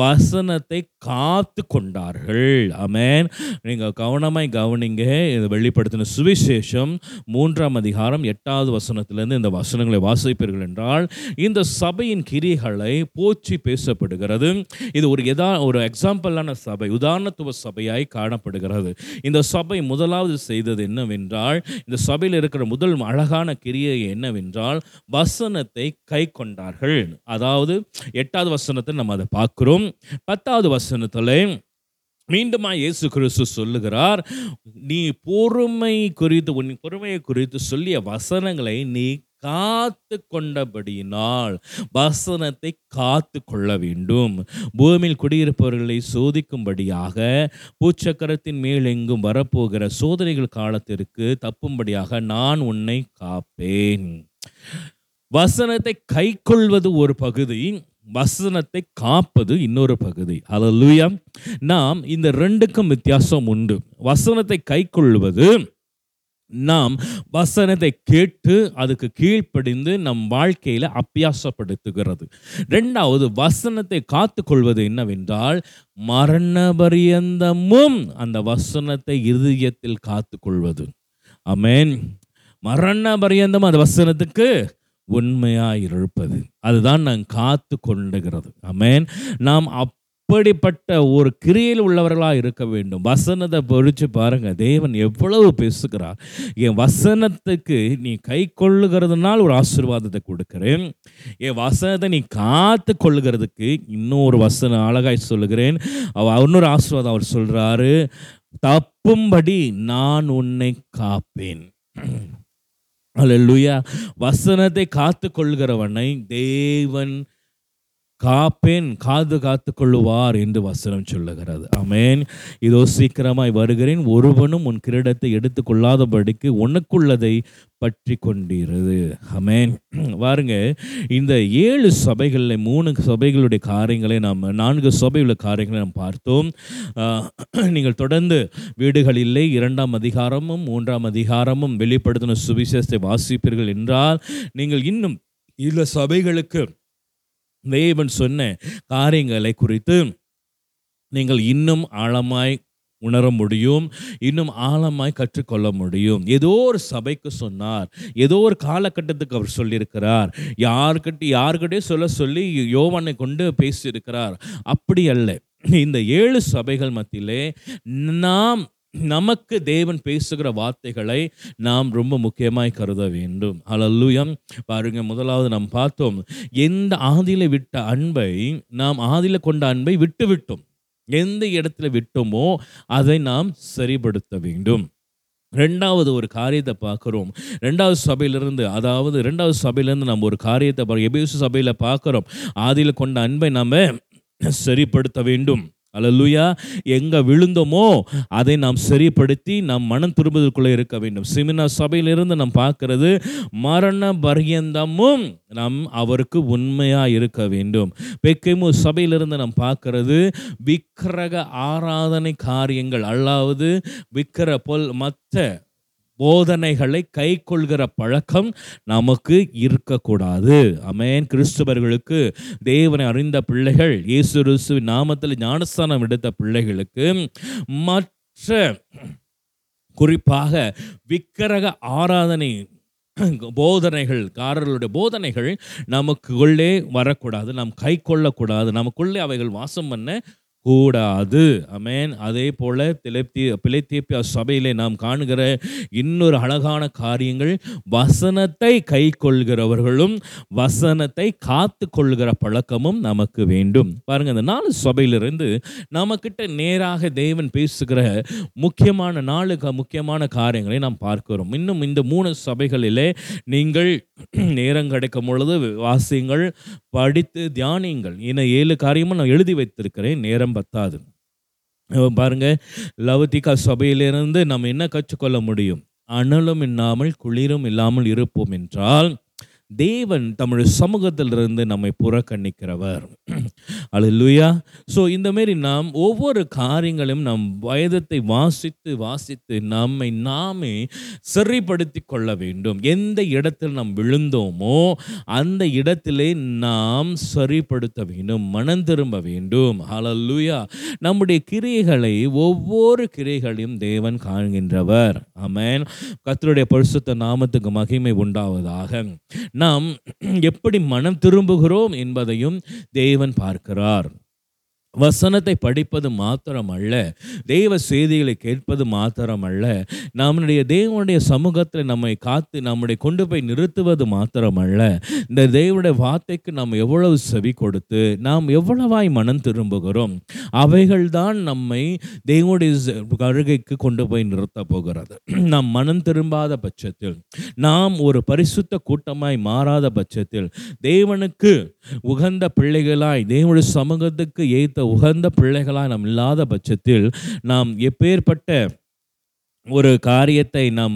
வசனத்தை காத்து கொண்டார்கள் அமேன் நீங்கள் கவனமாய் கவனிங்க. இதை வெளிப்படுத்தின சுவிசேஷம் மூன்றாம் அதிகாரம் எட்டாவது வசனத்திலேருந்து இந்த வசனங்களை வாசிப்பீர்கள்? என்றால் இந்த சபையின் கிரிகளை போற்றி பேசப்படுகிறது. இது ஒரு எதா ஒரு எக்ஸாம்பிளான சபை உதாரணத்துவ சபையாய் காணப்படுகிறது. இந்த சபை முதலாவது செய்தது என்னவென்றால் இந்த சபையில் இருக்கிற முதல் அழகான கிரியை என்னவென்றால் வசனத்தை கை கொண்டார்கள். அதாவது எட்டாவது வசனத்தை நம்ம அதை பார்க்கிறோம். பத்தாவது வசனத்தில் மீண்டுமா இயேசு கிறிஸ்து சொல்லுகிறார் நீ பொறுமை குறித்து உன் பொறுமையை குறித்து சொல்லிய வசனங்களை நீ காத்து கொண்டபடியினால் வசனத்தை காத்து கொள்ள வேண்டும் பூமியில் குடியிருப்பவர்களை சோதிக்கும்படியாக பூச்சக்கரத்தின் மேல் எங்கும் வரப்போகிற சோதனைகள் காலத்திற்கு தப்பும்படியாக நான் உன்னை காப்பேன். வசனத்தை கைக்கொள்வது ஒரு பகுதி வசனத்தை காப்பது இன்னொரு பகுதி. அல்லேலூயா நாம் இந்த ரெண்டுக்கும் வித்தியாசம் உண்டு. வசனத்தை கைக்கொள்வது நாம் வசனத்தை கேட்டு அதுக்கு கீழ்ப்படிந்து நம் வாழ்க்கையில் அப்பியாசப்படுத்துகிறது ரெண்டாவது வசனத்தை காத்துக்கொள்வது என்னவென்றால் மரண பரியந்தமும் அந்த வசனத்தை இருதயத்தில் காத்துக்கொள்வது. அமேன் மரண பரியந்தம் அந்த வசனத்துக்கு உண்மையாக இருப்பது. அதுதான் நான் காத்து கொண்டுகிறது அமேன் நாம் அப் அப்படிப்பட்ட ஒரு கிரியில் உள்ளவர்களாக இருக்க வேண்டும். வசனத்தை பொறிச்சு பாருங்கள் தேவன் எவ்வளவு பேசுகிறார். என் வசனத்துக்கு நீ கை கொள்ளுகிறதுனால் ஒரு ஆசீர்வாதத்தை கொடுக்குறேன். என் வசனத்தை நீ காத்து கொள்ளுகிறதுக்கு இன்னொரு வசனம் அழகாய் சொல்லுகிறேன். அவ இன்னொரு ஆசீர்வாதம் அவர் சொல்கிறாரு தப்பும்படி நான் உன்னை காப்பேன். அல்ல லுயா வசனத்தை காத்து கொள்கிறவனை தேவன் காப்பேன் காது காத்து கொள்ளுவார் என்று வசனம் சொல்லுகிறது. அமேன் இதோ சீக்கிரமாய் வருகிறேன். ஒருவனும் உன் கிரீடத்தை எடுத்துக்கொள்ளாதபடிக்கு உனக்குள்ளதை பற்றி கொண்டிருது அமேன் பாருங்க இந்த ஏழு சபைகளில் மூணு சபைகளுடைய காரியங்களை நாம் நான்கு சபையுள்ள காரியங்களை நாம் பார்த்தோம். நீங்கள் தொடர்ந்து வீடுகள் இல்லை. இரண்டாம் அதிகாரமும் மூன்றாம் அதிகாரமும் வெளிப்படுத்தின சுவிசேஷத்தை வாசிப்பீர்கள் என்றால் நீங்கள் இன்னும் இந்த சபைகளுக்கு தேவன் சொன்ன காரியங்களை குறித்து நீங்கள் இன்னும் ஆழமாய் உணர முடியும் இன்னும் ஆழமாய் கற்றுக்கொள்ள முடியும். ஏதோ ஒரு சபைக்கு சொன்னார் ஏதோ ஒரு காலகட்டத்துக்கு அவர் சொல்லியிருக்கிறார். யார்கிட்ட யார்கிட்டயே சொல்ல சொல்லி யோவானை கொண்டு பேசியிருக்கிறார். அப்படி அல்ல. இந்த ஏழு சபைகள் மத்தியிலே நாம் நமக்கு தேவன் பேசுகிற வார்த்தைகளை நாம் ரொம்ப முக்கியமாய் கருத வேண்டும். அலல்லுயம் பாருங்க முதலாவது நாம் பார்த்தோம் எந்த ஆதியில விட்ட அன்பை நாம் ஆதியில கொண்ட அன்பை விட்டு விட்டோம் எந்த இடத்துல விட்டோமோ அதை நாம் சரிப்படுத்த வேண்டும். ரெண்டாவது ஒரு காரியத்தை பார்க்குறோம். ரெண்டாவது சபையிலிருந்து அதாவது ரெண்டாவது சபையிலேருந்து நம்ம ஒரு காரியத்தை பார்க்க எபேசு சபையில் பார்க்குறோம். ஆதியில் கொண்ட அன்பை நம்ம சரிப்படுத்த வேண்டும். அல்லேலூயா எங்கே விழுந்தோமோ அதை நாம் சரிப்படுத்தி நாம் மனம் திரும்புவதற்குள்ளே இருக்க வேண்டும். சிமினா சபையிலிருந்து நாம் பார்க்கிறது மரண பர்யந்தமும் நாம் அவருக்கு உண்மையாக இருக்க வேண்டும். பெக்கேமு சபையிலிருந்து நாம் பார்க்கிறது விக்கிரக ஆராதனை காரியங்கள் அல்லாவது விக்கிர பொல் மற்ற போதனைகளை கை கொள்கிற பழக்கம் நமக்கு இருக்கக்கூடாது. அமேன் கிறிஸ்துவர்களுக்கு தேவனை அறிந்த பிள்ளைகள் இயேசு கிறிஸ்துவின் நாமத்தில் ஞானஸ்தானம் எடுத்த பிள்ளைகளுக்கு மற்ற குறிப்பாக விக்கிரக ஆராதனை போதனைகள் காரர்களுடைய போதனைகள் நமக்குள்ளே வரக்கூடாது. நாம் கை கொள்ளக்கூடாது நமக்குள்ளே அவைகள் வாசம் பண்ண கூடாது. அமேன் அதே போல திலப்தி பிழைத்தீப்பிய சபையிலே நாம் காணுகிற இன்னொரு அழகான காரியங்கள் வசனத்தை கை கொள்கிறவர்களும் வசனத்தை காத்து கொள்கிற பழக்கமும் நமக்கு வேண்டும். பாருங்கள் அந்த நாலு சபையிலிருந்து நமக்கிட்ட நேராக தேவன் பேசுகிற முக்கியமான நாலு க- முக்கியமான காரியங்களை நாம் பார்க்கிறோம். இன்னும் இந்த மூணு சபைகளிலே நீங்கள் நேரம் கிடைக்கும் பொழுது வாசியுங்கள் படித்து தியானியங்கள். இன்னும் ஏழு காரியமும் நான் எழுதி வைத்திருக்கிறேன். நேரம் பத்தாது. பாருங்கள் பாருங்க லவதிகா சபையிலிருந்து நம்ம என்ன கற்றுக்கொள்ள முடியும்? அனலும் இல்லாமல் குளிரும் இல்லாமல் இருப்போம் என்றால் தேவன் தம்முடைய சமூகத்திலிருந்து நம்மை புறக்கணிக்கிறவர். அல்லேலூயா ஸோ இந்த மாரி நாம் ஒவ்வொரு காரியங்களையும் நம் வயதத்தை வாசித்து வாசித்து நம்மை நாமே சரிப்படுத்தி கொள்ள வேண்டும். எந்த இடத்தில் நாம் விழுந்தோமோ அந்த இடத்திலே நாம் சரிப்படுத்த வேண்டும் மனம் திரும்ப வேண்டும். ஹalleluya நம்முடைய கிரியைகளை ஒவ்வொரு கிரியைகளையும் தேவன் காண்கின்றவர். அமேன் கத்தருடைய பரிசுத்த நாமத்துக்கு மகிமை உண்டாவதாக. நாம் எப்படி மனம் திரும்புகிறோம் என்பதையும் தேவன் பார்க்கிறார். வசனத்தை படிப்பது மாத்திரமல்ல தெய்வ செய்திகளை கேட்பது மாத்திரமல்ல நம்முடைய தேவனுடைய சமூகத்தில் நம்மை காத்து நம்முடைய கொண்டு போய் நிறுத்துவது மாத்திரமல்ல. இந்த தேவனுடைய வார்த்தைக்கு நாம் எவ்வளவு செவி கொடுத்து நாம் எவ்வளவாய் மனம் திரும்புகிறோம் அவைகள்தான் நம்மை தேவனுடைய ச- கொண்டு போய் நிறுத்த போகிறது. நாம் மனம் திரும்பாத பட்சத்தில் நாம் ஒரு பரிசுத்த கூட்டமாய் மாறாத பட்சத்தில் தேவனுக்கு உகந்த பிள்ளைகளாய் தேவனுடைய சமூகத்துக்கு ஏத்த உகந்த பிள்ளைகளாக நாம் இல்லாத பட்சத்தில் நாம் எப்பேற்பட்ட ஒரு காரியத்தை நாம்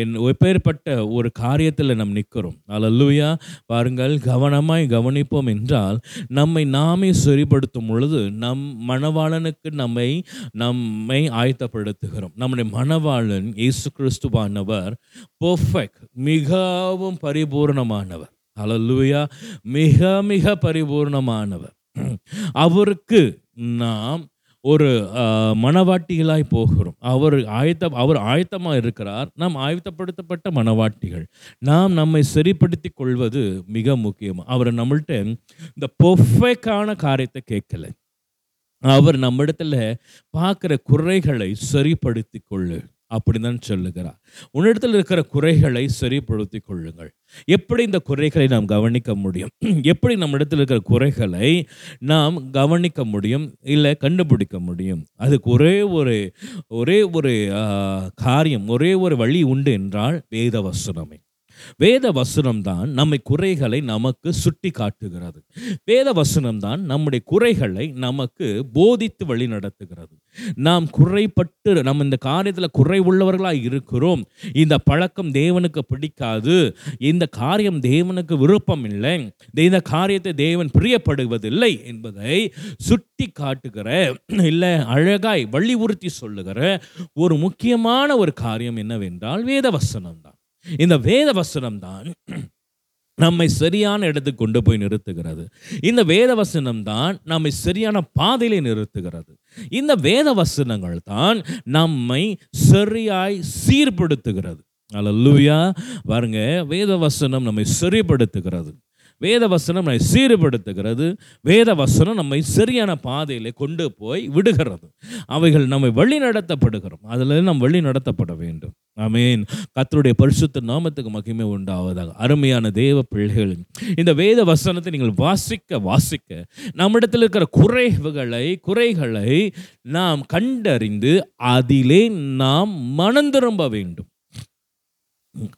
என் எப்பேற்பட்ட ஒரு காரியத்தில் நாம் நிற்கிறோம். அல்லூயா பாருங்கள் கவனமாய் கவனிப்போம் என்றால் நம்மை நாமே சரிப்படுத்தும் பொழுது நம் மணவாளனுக்கு நம்மை நம்மை ஆயத்தப்படுத்துகிறோம். நம்முடைய மணவாளன் இயேசு கிறிஸ்துவானவர் பர்ஃபெக்ட் மிகவும் பரிபூர்ணமானவர். அல்லூயா மிக மிக பரிபூர்ணமானவர். அவருக்கு நாம் ஒரு மனவாட்டிகளாய் போகிறோம். அவர் ஆயத்த அவர் ஆயத்தமாக இருக்கிறார். நாம் ஆயத்தப்படுத்தப்பட்ட மனவாட்டிகள். நாம் நம்மை சரிப்படுத்தி கொள்வது மிக முக்கியம். அவர் நம்மள்கிட்ட இந்த பெர்ஃபெக்டான காரியத்தை கேட்கலை. அவர் நம்மிடத்துல பார்க்குற குறைகளை சரிப்படுத்தி கொள்ளு. அப்படின்னு தான் சொல்லுகிறார். உன்னிடத்தில் இருக்கிற குறைகளை சரிப்படுத்தி கொள்ளுங்கள் எப்படி இந்த குறைகளை நாம் கவனிக்க முடியும்? எப்படி நம்மிடத்தில் இருக்கிற குறைகளை நாம் கவனிக்க முடியும்? இல்லை கண்டுபிடிக்க முடியும்? அதுக்கு ஒரே ஒரு ஒரே ஒரு காரியம் ஒரே ஒரு வழி உண்டு என்றால் வேத வசனமே வேத வசனம் தான் நம்மை குறைகளை நமக்கு சுட்டி காட்டுகிறது வேத வசனம் தான் நம்முடைய குறைகளை நமக்கு போதித்து வழி நடத்துகிறது. நாம் குறைப்பட்டு நம்ம இந்த காரியத்தில் குறை உள்ளவர்களாக இருக்கிறோம். இந்த பழக்கம் தேவனுக்கு பிடிக்காது. இந்த காரியம் தேவனுக்கு விருப்பம் இல்லை. இந்த காரியத்தை தேவன் பிரியப்படுவதில்லை என்பதை சுட்டி காட்டுகிற இல்லை அழகாய் வலியுறுத்தி சொல்லுகிற ஒரு முக்கியமான ஒரு காரியம் என்னவென்றால் வேத வசனம் தான் இந்த வேத வசனம் தான் நம்மை சரியான இடத்துக்கு கொண்டு போய் நிறுத்துகிறது. இந்த வேத வசனம் தான் நம்மை சரியான பாதையிலே நிறுத்துகிறது. இந்த வேத வசனங்கள் தான் நம்மை சரியாய் சீர்படுத்துகிறது. அல்லூயா பாருங்க வேத வசனம் நம்மை சரிப்படுத்துகிறது. வேத வசனம் நம்மை சீர்படுத்துகிறது வேத வசனம் நம்மை சரியான பாதையில் கொண்டு போய் விடுகிறது. அவைகள் நம்மை வழி நடத்தப்படுகிறோம். அதில் நாம் வழி நடத்தப்பட வேண்டும். ஆமென். கத்தருடைய பரிசுத்த நாமத்துக்கு மகிமை உண்டாவதாக. அருமையான தேவ பிள்ளைகள் இந்த வேத வசனத்தை நீங்கள் வாசிக்க வாசிக்க நம்மிடத்தில் இருக்கிற குறைவுகளை குறைகளை நாம் கண்டறிந்து அதிலே நாம் மனம் திரும்ப வேண்டும்.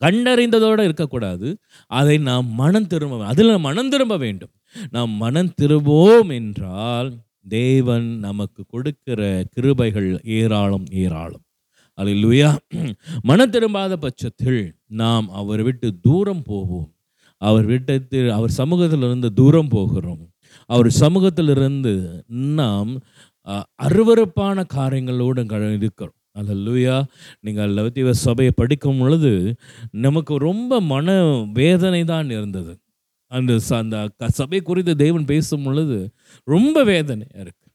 கண்டறிந்ததோடு இருக்கக்கூடாது. அதை நாம் மனம் திரும்ப அதில் மனம் திரும்ப வேண்டும். நாம் மனம் திரும்புவோம் என்றால் தேவன் நமக்கு கொடுக்கிற கிருபைகள் ஏராளம் ஏராளம். அல்லா மனம் திரும்பாத பட்சத்தில் நாம் அவர் விட்டு தூரம் போவோம். அவர் விட்டத்தில் அவர் சமூகத்திலிருந்து தூரம் போகிறோம். அவர் சமூகத்திலிருந்து நாம் அருவறுப்பான அருவருப்பான காரியங்களோடு இருக்கிறோம். அல்லேலூயா நீங்கள் லவத்தீவ சபையை படிக்கும் பொழுது நமக்கு ரொம்ப மன வேதனை தான் இருந்தது. அந்த அந்த க- சபை குறித்து தேவன் பேசும் பொழுது ரொம்ப வேதனையாக இருக்குது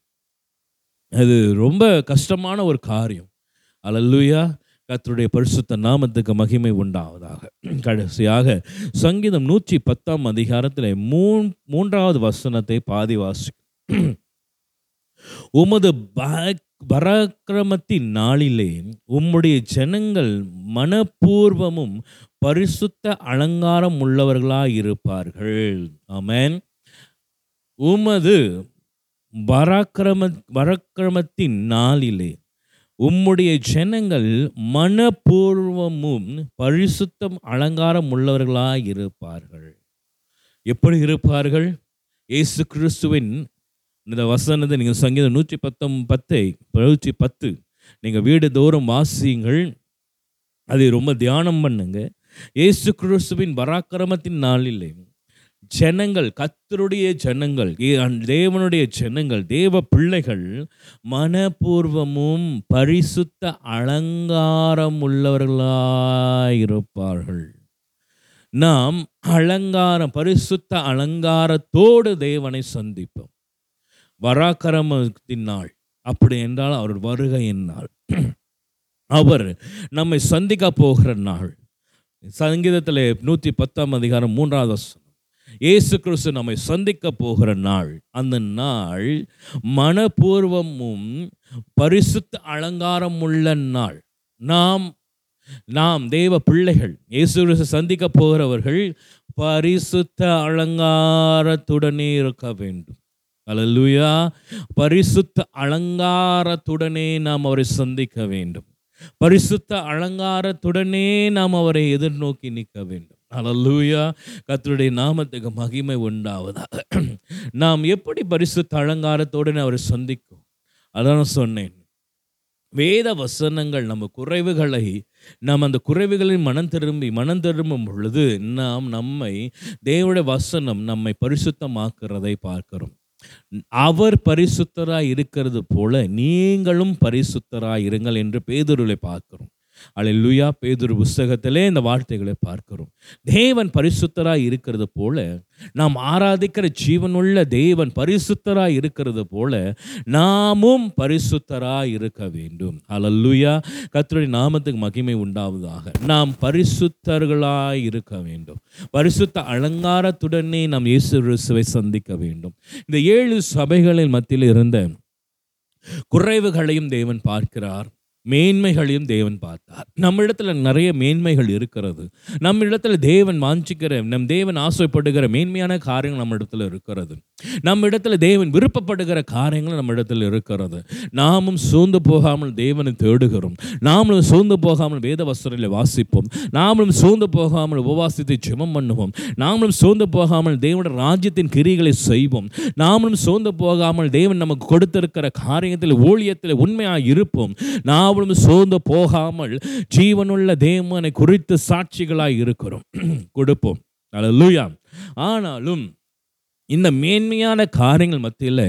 அது ரொம்ப கஷ்டமான ஒரு காரியம். அல்லேலூயா கத்தருடைய பரிசுத்த நாமத்துக்கு மகிமை உண்டாவதாக. கடைசியாக சங்கீதம் நூற்றி பத்தாம் அதிகாரத்தில் மூன் மூன்றாவது வசனத்தை பாதி வாசி. உமது ப- பராக்கிரமத்தின் நாளிலே உம்முடைய ஜனங்கள் மனப்பூர்வமும் பரிசுத்த அலங்காரம் உள்ளவர்களாக இருப்பார்கள் ஆமேன். உமது பராக்கிரம பராக்கிரமத்தின் நாளிலே உம்முடைய ஜனங்கள் மனப்பூர்வமும் பரிசுத்தம் அலங்காரம் உள்ளவர்களாக இருப்பார்கள் எப்படி இருப்பார்கள்? இயேசு கிறிஸ்துவின் இந்த வசனத்தை நீங்கள் சங்கீதம் நூற்றி பத்தம் பத்தை நூற்றி பத்து. நீங்கள் வீடு தோறும் வாசியுங்கள். அதை ரொம்ப தியானம் பண்ணுங்க. இயேசு கிறிஸ்துவின் பராக்கிரமத்தின் நாளிலே ஜனங்கள் கத்தருடைய ஜனங்கள் தேவனுடைய ஜனங்கள் தேவ பிள்ளைகள் மனப்பூர்வமும் பரிசுத்த அலங்காரம் உள்ளவர்களாயிருப்பார்கள் நாம் அலங்காரம் பரிசுத்த அலங்காரத்தோடு தேவனை சந்திப்போம். வராக்கரமத்தின் நாள். அப்படி என்றால் அவர் வருகையின் நாள். அவர் நம்மை சந்திக்க போகிற நாள். சங்கீதத்தில் நூற்றி பத்தாம் அதிகாரம் மூன்றாவது இயேசு கிறிஸ்து நம்மை சந்திக்க போகிற நாள். அந்த நாள் மனப்பூர்வமும் பரிசுத்த அலங்காரம் உள்ள நாள். நாம் நாம் தேவ பிள்ளைகள் இயேசு கிறிஸ்து சந்திக்க போகிறவர்கள் பரிசுத்த அலங்காரத்துடனே இருக்க வேண்டும். அலல்லுயா பரிசுத்த அலங்காரத்துடனே நாம் அவரை சந்திக்க வேண்டும். பரிசுத்த அலங்காரத்துடனே நாம் அவரை எதிர்நோக்கி நிற்க வேண்டும். அல்லேலூயா கத்தருடைய நாமத்துக்கு மகிமை உண்டாவதாக. நாம் எப்படி பரிசுத்த அலங்காரத்துடனே அவரை சந்திக்கும் அதான் சொன்னேன். வேத வசனங்கள் நம்ம குறைவுகளை நாம் அந்த குறைவுகளின் மனம் திரும்பி மனம் திரும்பும் பொழுது நாம் நம்மை தேவனுடைய வசனம் நம்மை பரிசுத்தமாக்குறதை பார்க்கிறோம். அவர் பரிசுத்தராய் இருக்கிறது போல நீங்களும் பரிசுத்தராய் இருங்கள் என்று பேதுருளை பார்க்கிறோம். அல்லேலூயா பேதுரு புஸ்தகத்திலே இந்த வார்த்தைகளை பார்க்கிறோம். தேவன் பரிசுத்தராய் இருக்கிறது போல நாம் ஆராதிக்கிற ஜீவனுள்ள தேவன் பரிசுத்தராய் இருக்கிறது போல நாமும் பரிசுத்தராய் இருக்க வேண்டும். அலல்லுயா கத்தருடைய நாமத்துக்கு மகிமை உண்டாவதாக. நாம் பரிசுத்தர்களாய் இருக்க வேண்டும். பரிசுத்த அலங்காரத்துடனே நாம் இயேசு கிறிஸ்துவை சந்திக்க வேண்டும். இந்த ஏழு சபைகளின் மத்தியில் இருந்த குறைவுகளையும் தேவன் பார்க்கிறார். மேன்மைகளையும் தேவன் பார்த்தார். நம்ம இடத்துல நிறைய மேன்மைகள் இருக்கிறது. நம்ம இடத்துல தேவன் வாஞ்சிக்கிற நம் தேவன் ஆசைப்படுகிற மேன்மையான காரியங்கள் நம்ம இடத்துல இருக்கிறது. நம்ம இடத்துல தேவன் விருப்பப்படுகிற காரியங்கள் நம்ம இடத்துல இருக்கிறது. நாமும் சூழ்ந்து போகாமல் தேவனை தேடுகிறோம். நாமளும் சூழ்ந்து போகாமல் வேத வஸ்திரங்களை வாசிப்போம். நாமளும் சூழ்ந்து போகாமல் உபவாசத்தை ஜெபம் பண்ணுவோம். நாமளும் சோர்ந்து போகாமல் தேவனுடைய ராஜ்யத்தின் கிரிகளை செய்வோம். நாமளும் சோர்ந்து போகாமல் தேவன் நமக்கு கொடுத்திருக்கிற காரியத்தில் ஊழியத்தில் உண்மையாக இருப்போம். நாம் நாமளும் சோர்ந்து போகாமல் ஜீவனுள்ள தேவனை குறித்து சாட்சிகளாய் இருக்கிறோம். கொடுப்போம். அல்லேலூயா ஆனாலும் இந்த மேன்மையான காரியங்கள் மத்தியில்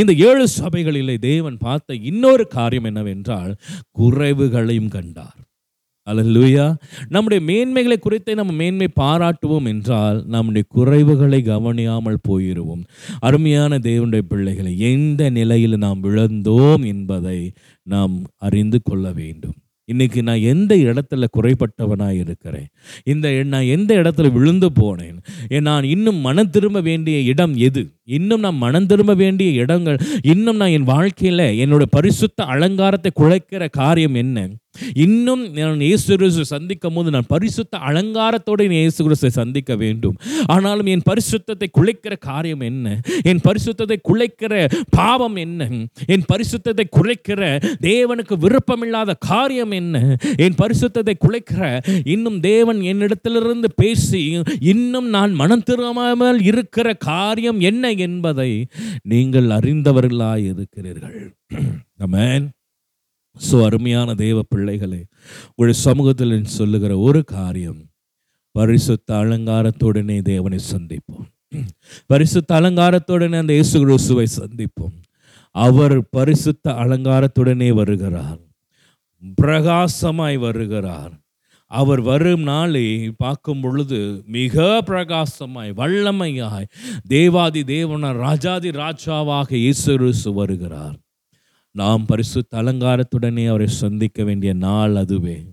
இந்த ஏழு சபைகளிலே தேவன் பார்த்த இன்னொரு காரியம் என்னவென்றால் குறைவுகளையும் கண்டார். அலல்லூயா நம்முடைய மேன்மைகளை குறித்தே நம்ம மேன்மை பாராட்டுவோம் என்றால் நம்முடைய குறைவுகளை கவனியாமல் போயிடுவோம் அருமையான தேவனுடைய பிள்ளைகளை எந்த நிலையில் நாம் விழுந்தோம் என்பதை நாம் அறிந்து கொள்ள வேண்டும். இன்னைக்கு நான் எந்த இடத்துல குறைபட்டவனாக இருக்கிறேன்? இந்த நான் எந்த இடத்துல விழுந்து போனேன்? ஏன் நான் இன்னும் மனம் திரும்ப வேண்டிய இடம் எது? இன்னும் நான் மனம் திரும்ப வேண்டிய இடங்கள் இன்னும் நான் என் வாழ்க்கையில் என்னோட பரிசுத்த அலங்காரத்தை குலைக்கிற காரியம் என்ன? இன்னும் நான் இயேசு சந்திக்கும் போது நான் பரிசுத்த அலங்காரத்தோடு என் இயேசு கிறிஸ்துவை சந்திக்க வேண்டும். ஆனாலும் என் பரிசுத்தத்தை குலைக்கிற காரியம் என்ன? என் பரிசுத்தத்தை குலைக்கிற பாவம் என்ன? என் பரிசுத்தத்தை குலைக்கிற தேவனுக்கு விருப்பமில்லாத காரியம் என்ன? என் பரிசுத்தத்தை குலைக்கிற இன்னும் தேவன் என்னிடத்திலிருந்து பேசி இன்னும் நான் மனம் திரும்பாமல் இருக்கிற காரியம் என்ன என்பதை நீங்கள் அறிந்தவர்களாய் இருக்கிறீர்கள் அமேன் ஸோ அருமையான தேவ பிள்ளைகளே ஒரு சமூகத்தில் சொல்லுகிற ஒரு காரியம் பரிசுத்த அலங்காரத்துடனே தேவனை சந்திப்போம். பரிசுத்த அலங்காரத்துடனே அந்த இயேசு கிறிஸ்துவை சந்திப்போம். அவர் பரிசுத்த அலங்காரத்துடனே வருகிறார். பிரகாசமாய் வருகிறார். அவர் வரும் நாளை பார்க்கும் பொழுது மிக பிரகாசமாய் வல்லமையாய் தேவாதி தேவன ராஜாதி ராஜாவாக இயேசு வருகிறார். நாம் பரிசுத்த அலங்காரத்துடனே அவரை சந்திக்க வேண்டிய நாள் அதுவே.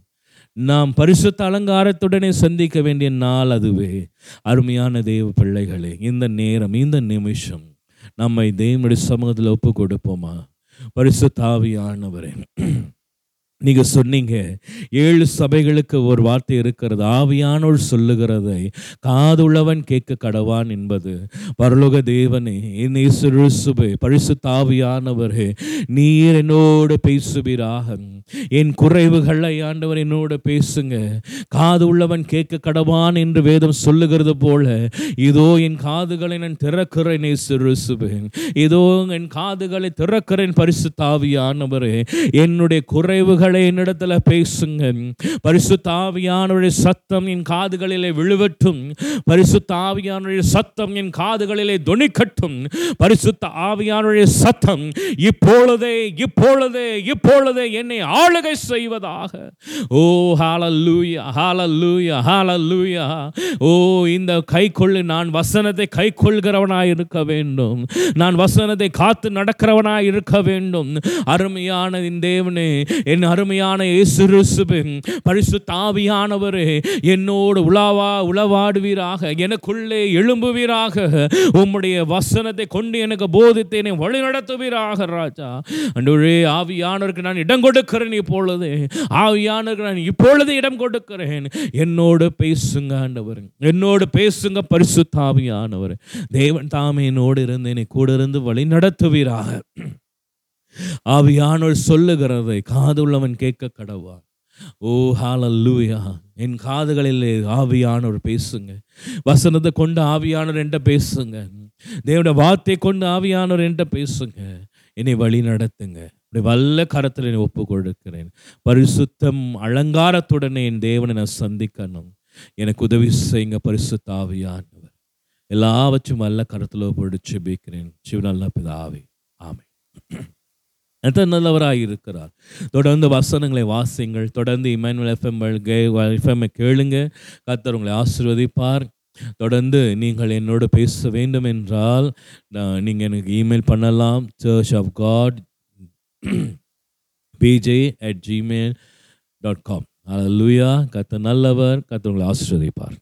நாம் பரிசுத்த அலங்காரத்துடனே சந்திக்க வேண்டிய நாள் அதுவே. அருமையான தேவ பிள்ளைகளே இந்த நேரம் இந்த நிமிஷம் நம்மை தேவனுடைய சமூகத்தில் ஒப்பு கொடுப்போமா பரிசுத்தாவியானவரே நீங்கள் சொன்னீங்க ஏழு சபைகளுக்கு ஒரு வார்த்தை இருக்கிறது ஆவியானோள் சொல்லுகிறதை காதுள்ளவன் கேட்க கடவான் என்பது. பரலோக தேவனே என் இசுபே பரிசு தாவியானவரே நீர் என்னோடு பேசுவீராக. என் குறைவுகளை ஆண்டவர் என்னோட பேசுங்க. காது உள்ளவன் கேட்க கடவான் என்று வேதம் சொல்லுகிறது போல இதோ என் காதுகளை நான் திறக்கிறேன் சிறுசுவேன் இதோ என் காதுகளை திறக்கிறேன் பரிசு தாவியானவரே என்னுடைய குறைவுகளை என்னிடத்துல பேசுங்க. பரிசு ஆவியானுடைய சத்தம் என் காதுகளிலே விழுவட்டும். பரிசு தாவியானுடைய சத்தம் என் காதுகளிலே துணிக்கட்டும். பரிசுத்த ஆவியானுடைய சத்தம் இப்பொழுதே இப்பொழுதே இப்பொழுதே என்னை ஆளுகை செய்வதாக. ஓ ஹாலல்லூயா ஹாலல்லூயா ஹாலல்லூயா ஓ இந்த கைக்கொள்ளு நான் வசனத்தை கை இருக்க வேண்டும். நான் வசனத்தை காத்து நடக்கிறவனாய் இருக்க வேண்டும். அருமையான இந்த தேவனே என் அருமையான இயேசு கிறிஸ்துவின் தாவியானவரே என்னோடு உலாவா உளவாடுவீராக எனக்குள்ளே எழும்புவீராக. உம்முடைய வசனத்தை கொண்டு எனக்கு போதித்து என்னை வழிநடத்துவீராக ராஜா. அன்றுவே ஆவியானவருக்கு நான் இடம் கொடுக்கிறேன் இப்பொழுது ஆவியானவருக்கு நான் இப்பொழுது இடம் கொடுக்கிறேன். என்னோடு பேசுங்க ஆண்டவர். என்னோடு பேசுங்க பரிசுத்த தாவியானவர் தேவன் தாமே என்னோடு இருந்து என்னை கூட இருந்து வழி நடத்துவீராக. ஆவியானவர் சொல்லுகிறதை காதுள்ளவன் கேட்க கடவா ஓ ஹாலல்லூயா என் காதுகளில் ஆவியானவர் பேசுங்க. வசனத்தை கொண்டு ஆவியானவர் என்கிட்ட பேசுங்க. தேவனோட வார்த்தை கொண்டு ஆவியானவர் என்கிட்ட பேசுங்க. என்னை வழி நடத்துங்க. அப்படி வல்ல கரத்தில் என்னை ஒப்பு கொடுக்கிறேன் பரிசுத்தம் அலங்காரத்துடனே என் தேவனை நான் சந்திக்கணும். எனக்கு உதவி செய்யுங்க பரிசுத்தாவியானவர் எல்லாவற்றும் வல்ல கரத்தில் ஒப்பு ஜெபிக்கிறேன். சிவநல்ல பிதாவே ஆமை எத்தனை நல்லவராக இருக்கிறார். தொடர்ந்து வசனங்களை வாசிங்கள். தொடர்ந்து இமானுவல் எஃப்எம் எஃப்எம்ஐ கேளுங்க. கத்தர் உங்களை ஆசிர்வதிப்பார். தொடர்ந்து நீங்கள் என்னோடு பேச வேண்டும் என்றால் நீங்கள் எனக்கு இமெயில் பண்ணலாம். Church of God PJ at Gmail dot com லூயா கத்த நல்லவர். கத்த உங்களை ஆசிர்வதிப்பார்.